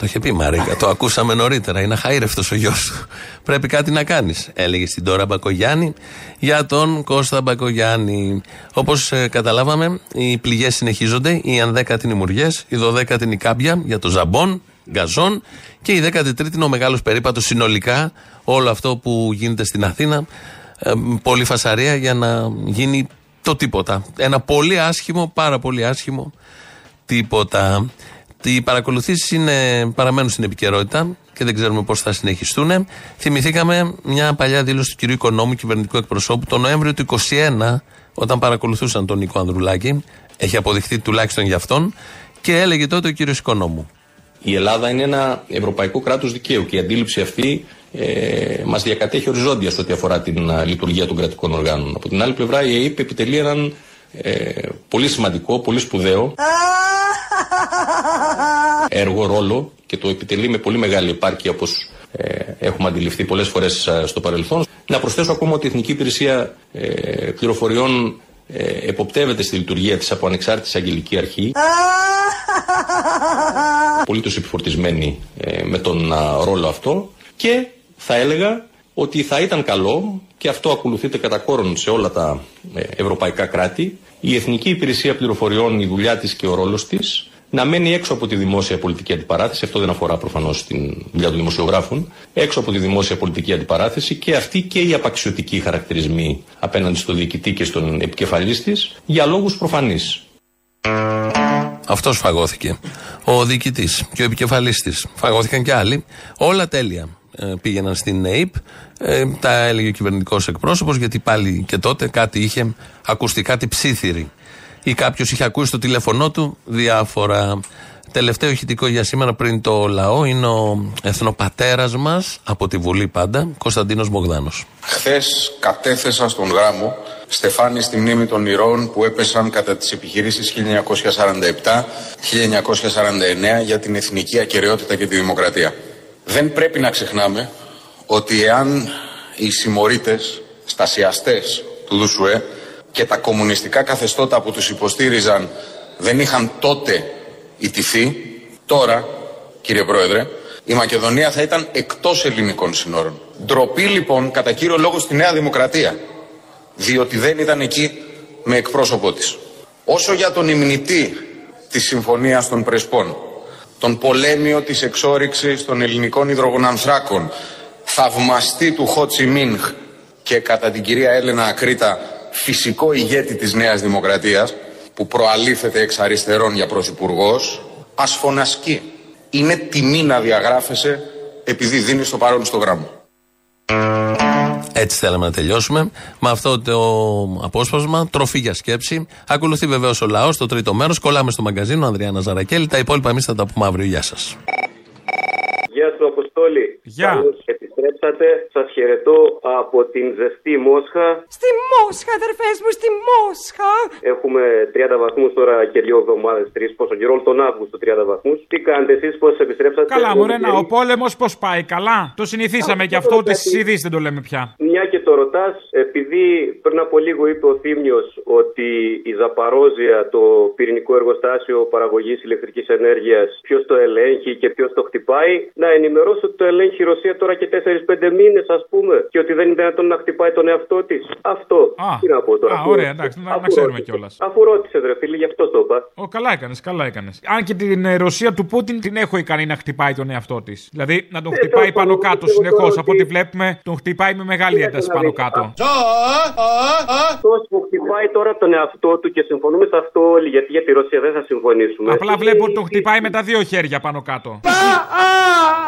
Το είχε πει η Μαρίκα, το ακούσαμε νωρίτερα. Είναι αχαήρευτο ο γιος σου. Πρέπει κάτι να κάνεις. Έλεγε στην τώρα Μπακογιάννη για τον Κώστα Μπακογιάννη. Όπως καταλάβαμε, οι πληγές συνεχίζονται. Οι ανδέκατοι είναι οι μουριέ, η δωδέκατη είναι η κάμπια για το ζαμπόν, γκαζόν και η δέκατη τρίτη είναι ο μεγάλος περίπατος συνολικά. Όλο αυτό που γίνεται στην Αθήνα. Ε, πολύ φασαρία για να γίνει το τίποτα. Ένα πολύ άσχημο, πάρα πολύ άσχημο τίποτα. Οι παρακολουθήσεις παραμένουν στην επικαιρότητα και δεν ξέρουμε πώς θα συνεχιστούν. Θυμηθήκαμε μια παλιά δήλωση του κυρίου Οικονόμου, κυβερνητικού εκπροσώπου, το Νοέμβριο του 2021, όταν παρακολουθούσαν τον Νίκο Ανδρουλάκη. Έχει αποδειχθεί τουλάχιστον για αυτόν. Και έλεγε τότε ο κύριος Οικονόμου. Η Ελλάδα είναι ένα ευρωπαϊκό κράτος δικαίου και η αντίληψη αυτή ε, μας διακατέχει οριζόντια σε ό,τι αφορά την α, λειτουργία των κρατικών οργάνων. Από την άλλη πλευρά, η ΑΕΠ επιτελεί έναν ε, πολύ σημαντικό, πολύ σπουδαίο. (laughs) Έργο, ρόλο και το επιτελεί με πολύ μεγάλη επάρκεια όπως ε, έχουμε αντιληφθεί πολλές φορές στο παρελθόν. Να προσθέσω ακόμα ότι η Εθνική Υπηρεσία ε, Πληροφοριών ε, εποπτεύεται στη λειτουργία της από ανεξάρτητης αγγελική αρχή. (laughs) Πολύ τους επιφορτισμένη ε, με τον ρόλο αυτό. Και θα έλεγα ότι θα ήταν καλό και αυτό ακολουθείται κατά κόρον σε όλα τα ε, ευρωπαϊκά κράτη η Εθνική Υπηρεσία Πληροφοριών, η δουλειά της και ο ρόλος της να μένει έξω από τη δημόσια πολιτική αντιπαράθεση, αυτό δεν αφορά προφανώς την δουλειά των δημοσιογράφων, έξω από τη δημόσια πολιτική αντιπαράθεση και αυτή και οι απαξιωτικοί χαρακτηρισμοί απέναντι στο διοικητή και στον επικεφαλής της για λόγους προφανείς. Αυτός φαγώθηκε. Ο διοικητής και ο επικεφαλής της. Φαγώθηκαν και άλλοι. Όλα τέλεια. Ε, πήγαιναν στην ΑΕΠ. Ε, τα έλεγε ο κυβερνητικός εκπρόσωπος, γιατί πάλι και τότε κάτι είχε ακουστεί, κάτι ψήθυρη. Ή κάποιος είχε ακούσει στο τηλέφωνό του διάφορα. Τελευταίο ηχητικό για σήμερα πριν το λαό είναι ο εθνοπατέρας μας από τη Βουλή πάντα, Κωνσταντίνος Μπογδάνο. Χθες κατέθεσα στον γράμμο στεφάνι στη μνήμη των ηρώων που έπεσαν κατά τις επιχειρήσεις 1947-1949 για την εθνική ακαιρεότητα και τη δημοκρατία. Δεν πρέπει να ξεχνάμε ότι εάν οι συμμορίτες, στασιαστές του Δουσουέ και τα κομμουνιστικά καθεστώτα που τους υποστήριζαν δεν είχαν τότε ιτηθεί, τώρα, κύριε Πρόεδρε, η Μακεδονία θα ήταν εκτός ελληνικών συνόρων. Ντροπή λοιπόν κατά κύριο λόγο στη Νέα Δημοκρατία, διότι δεν ήταν εκεί με εκπρόσωπό της. Όσο για τον υμνητή της Συμφωνίας των Πρεσπών, τον πολέμιο της εξόριξης των ελληνικών υδρογονανθράκων, θαυμαστή του Χότσι Μίνχ και κατά την κυρία Έλενα Ακρίτα φυσικό ηγέτη της Νέας Δημοκρατίας που προαλήφεται εξ αριστερών για πρωθυπουργός, ας φωνασκεί. Είναι τιμή να διαγράφεσαι επειδή δίνεις το παρόν στο γράμμα. Έτσι θέλαμε να τελειώσουμε. Με αυτό το απόσπασμα, τροφή για σκέψη. Ακολουθεί βεβαίως ο λαός, το τρίτο μέρος. Κολλάμε στο μαγκαζίνο, Ανδριάννα Ζαρακέλη. Τα υπόλοιπα εμείς θα τα πούμε αύριο. Γεια σας. Γεια σου, Αποστόλη. Γεια. Καλώς επιστρέψατε. Σας χαιρετώ από την ζεστή Μόσχα. Στη Μόσχα, αδερφές μου, στη Μόσχα. Έχουμε 30 βαθμούς τώρα και δύο εβδομάδες, τρεις πόσο καιρό, τον Αύγουστο 30 βαθμούς. Τι κάνετε εσείς, πώς επιστρέψατε; Καλά, μου ρένα, ο πόλεμος πώς πάει, καλά; Το συνηθίσαμε και αυτό ότι στι ειδήσεις δεν το λέμε πια. Μια και το ρωτάς, επειδή πριν από λίγο είπε ο Θήμιος ότι η Ζαπαρόζια, το πυρηνικό εργοστάσιο παραγωγής ηλεκτρικής ενέργειας, ποιος το ελέγχει και ποιος το χτυπάει, να ενημερώσω ότι το ελέγχει η Ρωσία τώρα και 4-5 μήνες, ας πούμε, και ότι δεν είναι δυνατόν να χτυπάει τον εαυτό της. Αυτό. Α, Τι να πω τώρα. Α, αφού- ωραία, εντάξει, να, αφού να ξέρουμε ρώτησες. κιόλας. Αφού ρώτησε, ρε φίλε, γι' αυτό το είπα. Ω, καλά έκανες, καλά έκανες. Αν και την ε, Ρωσία του Πούτιν την έχω ικανή να χτυπάει τον εαυτό της. Δηλαδή να τον Ε, χτυπάει τέλος πάνω πάντων, κάτω πιστεύω συνεχώς. τώρα Από ό,τι βλέπουμε, τον χτυπάει με μεγάλη ένταση πάνω κάτω. Αυτός που χτυπάει τώρα τον εαυτό του και συμφωνούμε σε αυτό όλοι, γιατί για τη Ρωσία δεν θα συμφωνήσουμε. Απλά βλέπω ότι τον χτυπάει με τα δύο χέρια πάνω κάτω.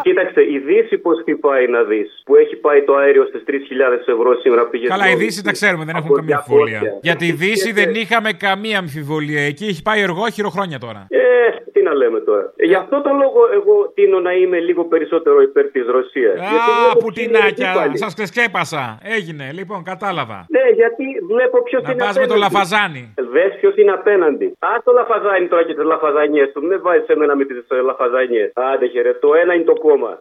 Κοίταξε, η Δύση πώς χτυπάει να δεις. Που έχει πάει το αέριο στις 3.000 ευρώ σήμερα πήγε. Καλά, η στο- Δύση τα ξέρουμε, δεν έχουν από καμία 200. αμφιβολία. Για τη Δύση δεν είχαμε καμία αμφιβολία. Εκεί έχει πάει εργόχειρο χρόνια τώρα. Ε, τι να λέμε τώρα. Ε, Γι' αυτό το λόγο εγώ τίνω να είμαι λίγο περισσότερο υπέρ της Ρωσίας. Α, πουτινάκια, σας ξεσκέπασα. Έγινε, λοιπόν, κατάλαβα. Ναι, γιατί βλέπω ποιος Να είναι πας με το λαφαζάνι. Δες ποιος είναι απέναντι. Α το λαφαζάνι τώρα και τις λαφαζανιέ του. Δεν βάζεις εμένα με τις λαφαζανιέ. Άντε χαιρετώ, ένα είναι το κόμμα.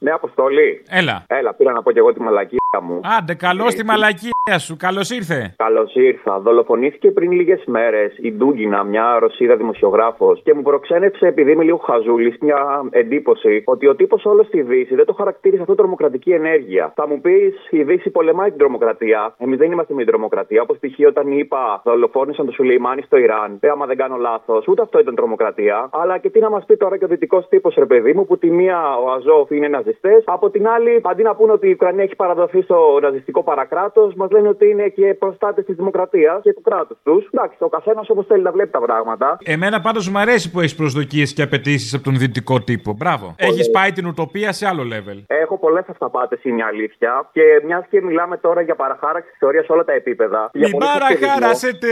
Ναι, Αποστολή. Έλα. Έλα, πήρα να πω και εγώ τη μαλακία. Μου. Άντε, καλώς στη μαλακία σου. Καλώς ήρθε. Καλώς ήρθα. Δολοφονήθηκε πριν λίγες μέρες η Ντούγκινα, μια Ρωσίδα δημοσιογράφος, και μου προξένεψε, επειδή είμαι λίγο χαζούλης, μια εντύπωση ότι ο τύπος όλος στη Δύση δεν το χαρακτήρισε αυτό τρομοκρατική ενέργεια. Θα μου πεις, η Δύση πολεμάει την τρομοκρατία; Εμείς δεν είμαστε με την τρομοκρατία. Όπως π.χ. όταν είπα δολοφόνησαν το Σουλεϊμάνι στο Ιράν. Ε, άμα δεν κάνω λάθος, ούτε αυτό ήταν τρομοκρατία. Αλλά και τι να μας πει τώρα και ο δυτικός τύπος, ρε παιδί μου, που τη μία ο Αζόφ είναι ναζιστές, από την άλλη, αντί να πούνε ότι η Ουκρανία έχει παραδοθεί στο ναζιστικό παρακράτος, μας λένε ότι είναι και προστάτες της δημοκρατίας και του κράτους τους. Εντάξει, ο καθένας όπως θέλει να βλέπει τα πράγματα. Εμένα πάντως μου αρέσει που έχεις προσδοκίες και απαιτήσεις από τον δυτικό τύπο. Μπράβο. Έχεις πάει την ουτοπία σε άλλο level. Έχω πολλές αυταπάτες, είναι η αλήθεια. Και μιας και μιλάμε τώρα για παραχάραξη ιστορίας σε όλα τα επίπεδα. για Μην πολύ σοβιετισμό. παραχαράσετε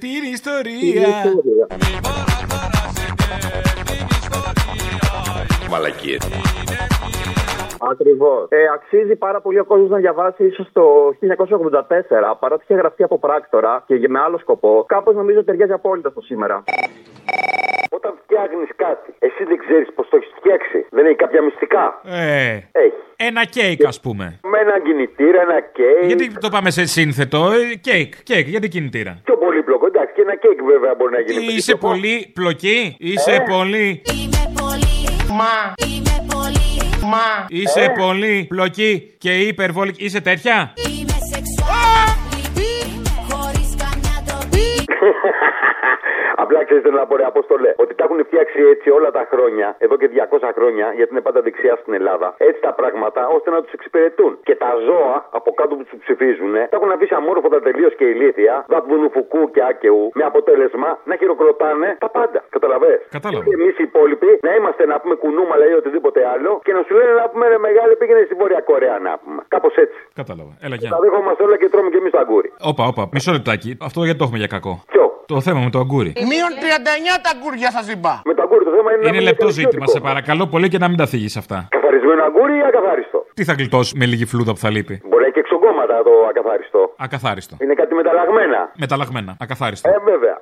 την ιστορία. Μαλακίες. Ακριβώς. Ε, αξίζει πάρα πολύ ο κόσμος να διαβάσει ίσως το 1984, παρότι είχε γραφτεί από πράκτορα και με άλλο σκοπό. Κάπως νομίζω ταιριάζει απόλυτα στο σήμερα. Όταν φτιάχνεις κάτι, εσύ δεν ξέρεις πώς το έχεις φτιάξει. Δεν έχει κάποια μυστικά. Ε, Έχει. ένα κέικ, ας πούμε. Με ένα κινητήρα, ένα κέικ. Γιατί το πάμε σε σύνθετο, ε, κέικ, κέικ, γιατί κινητήρα. Πιο πολύπλοκο. Εντάξει, και ένα κέικ βέβαια μπορεί να γίνει. Είσαι πολύ πλοκή, είσαι πολύ. Μα. Μα. Είσαι πολύπλοκη και υπερβολική. Είσαι τέτοια; (laughs) (laughs) Απλά ξέρεις θέλω να πω, ρε Απόστολε, ότι τα έχουν φτιάξει έτσι όλα τα χρόνια, εδώ και 200 χρόνια, γιατί είναι πάντα δεξιά στην Ελλάδα, έτσι τα πράγματα, ώστε να τους εξυπηρετούν. Και τα ζώα από κάτω που τους ψηφίζουν, τα έχουν αφήσει αμόρφωτα τελείως και ηλίθια, δακβουνουφουκού και άκαιου, με αποτέλεσμα να χειροκροτάνε τα πάντα. Καταλαβέ. Κατάλαβα. Και εμείς οι υπόλοιποι να είμαστε να πούμε κουνούμαλα ή οτιδήποτε άλλο και να σου λένε να πούμε ρε μεγάλη πήγαινε στη Βόρεια Κορέα να πούμε. Κάπως έτσι. Κατάλαβα. Έλα, γεια. Τα δέχομαστε όλα και τρώμε και εμείς το αγκούρι. Όπα, όπα, μισό λεπτάκι. Αυτό γιατί το έχουμε για κακό. Ποιο; Το θέμα με το αγκούρι. Μείον 39 τα αγκούρια σας είπα. Με το αγκούρι το θέμα είναι. να Είναι μην λεπτό νιώθεις ζήτημα, ιδιωτικό. σε παρακαλώ πολύ και να μην τα θίγεις αυτά. Καθαρισμένο αγκούρι ή ακαθάριστο; Τι θα γλιτώσεις με λίγη φλούδα που θα λείπει; Μπορεί να έχει και εξογκώματα το ακαθάριστο. Ακαθάριστο. Είναι κάτι μεταλλαγμένα. Μεταλλαγμένα. Ακαθάριστο. Ε, βέβαια.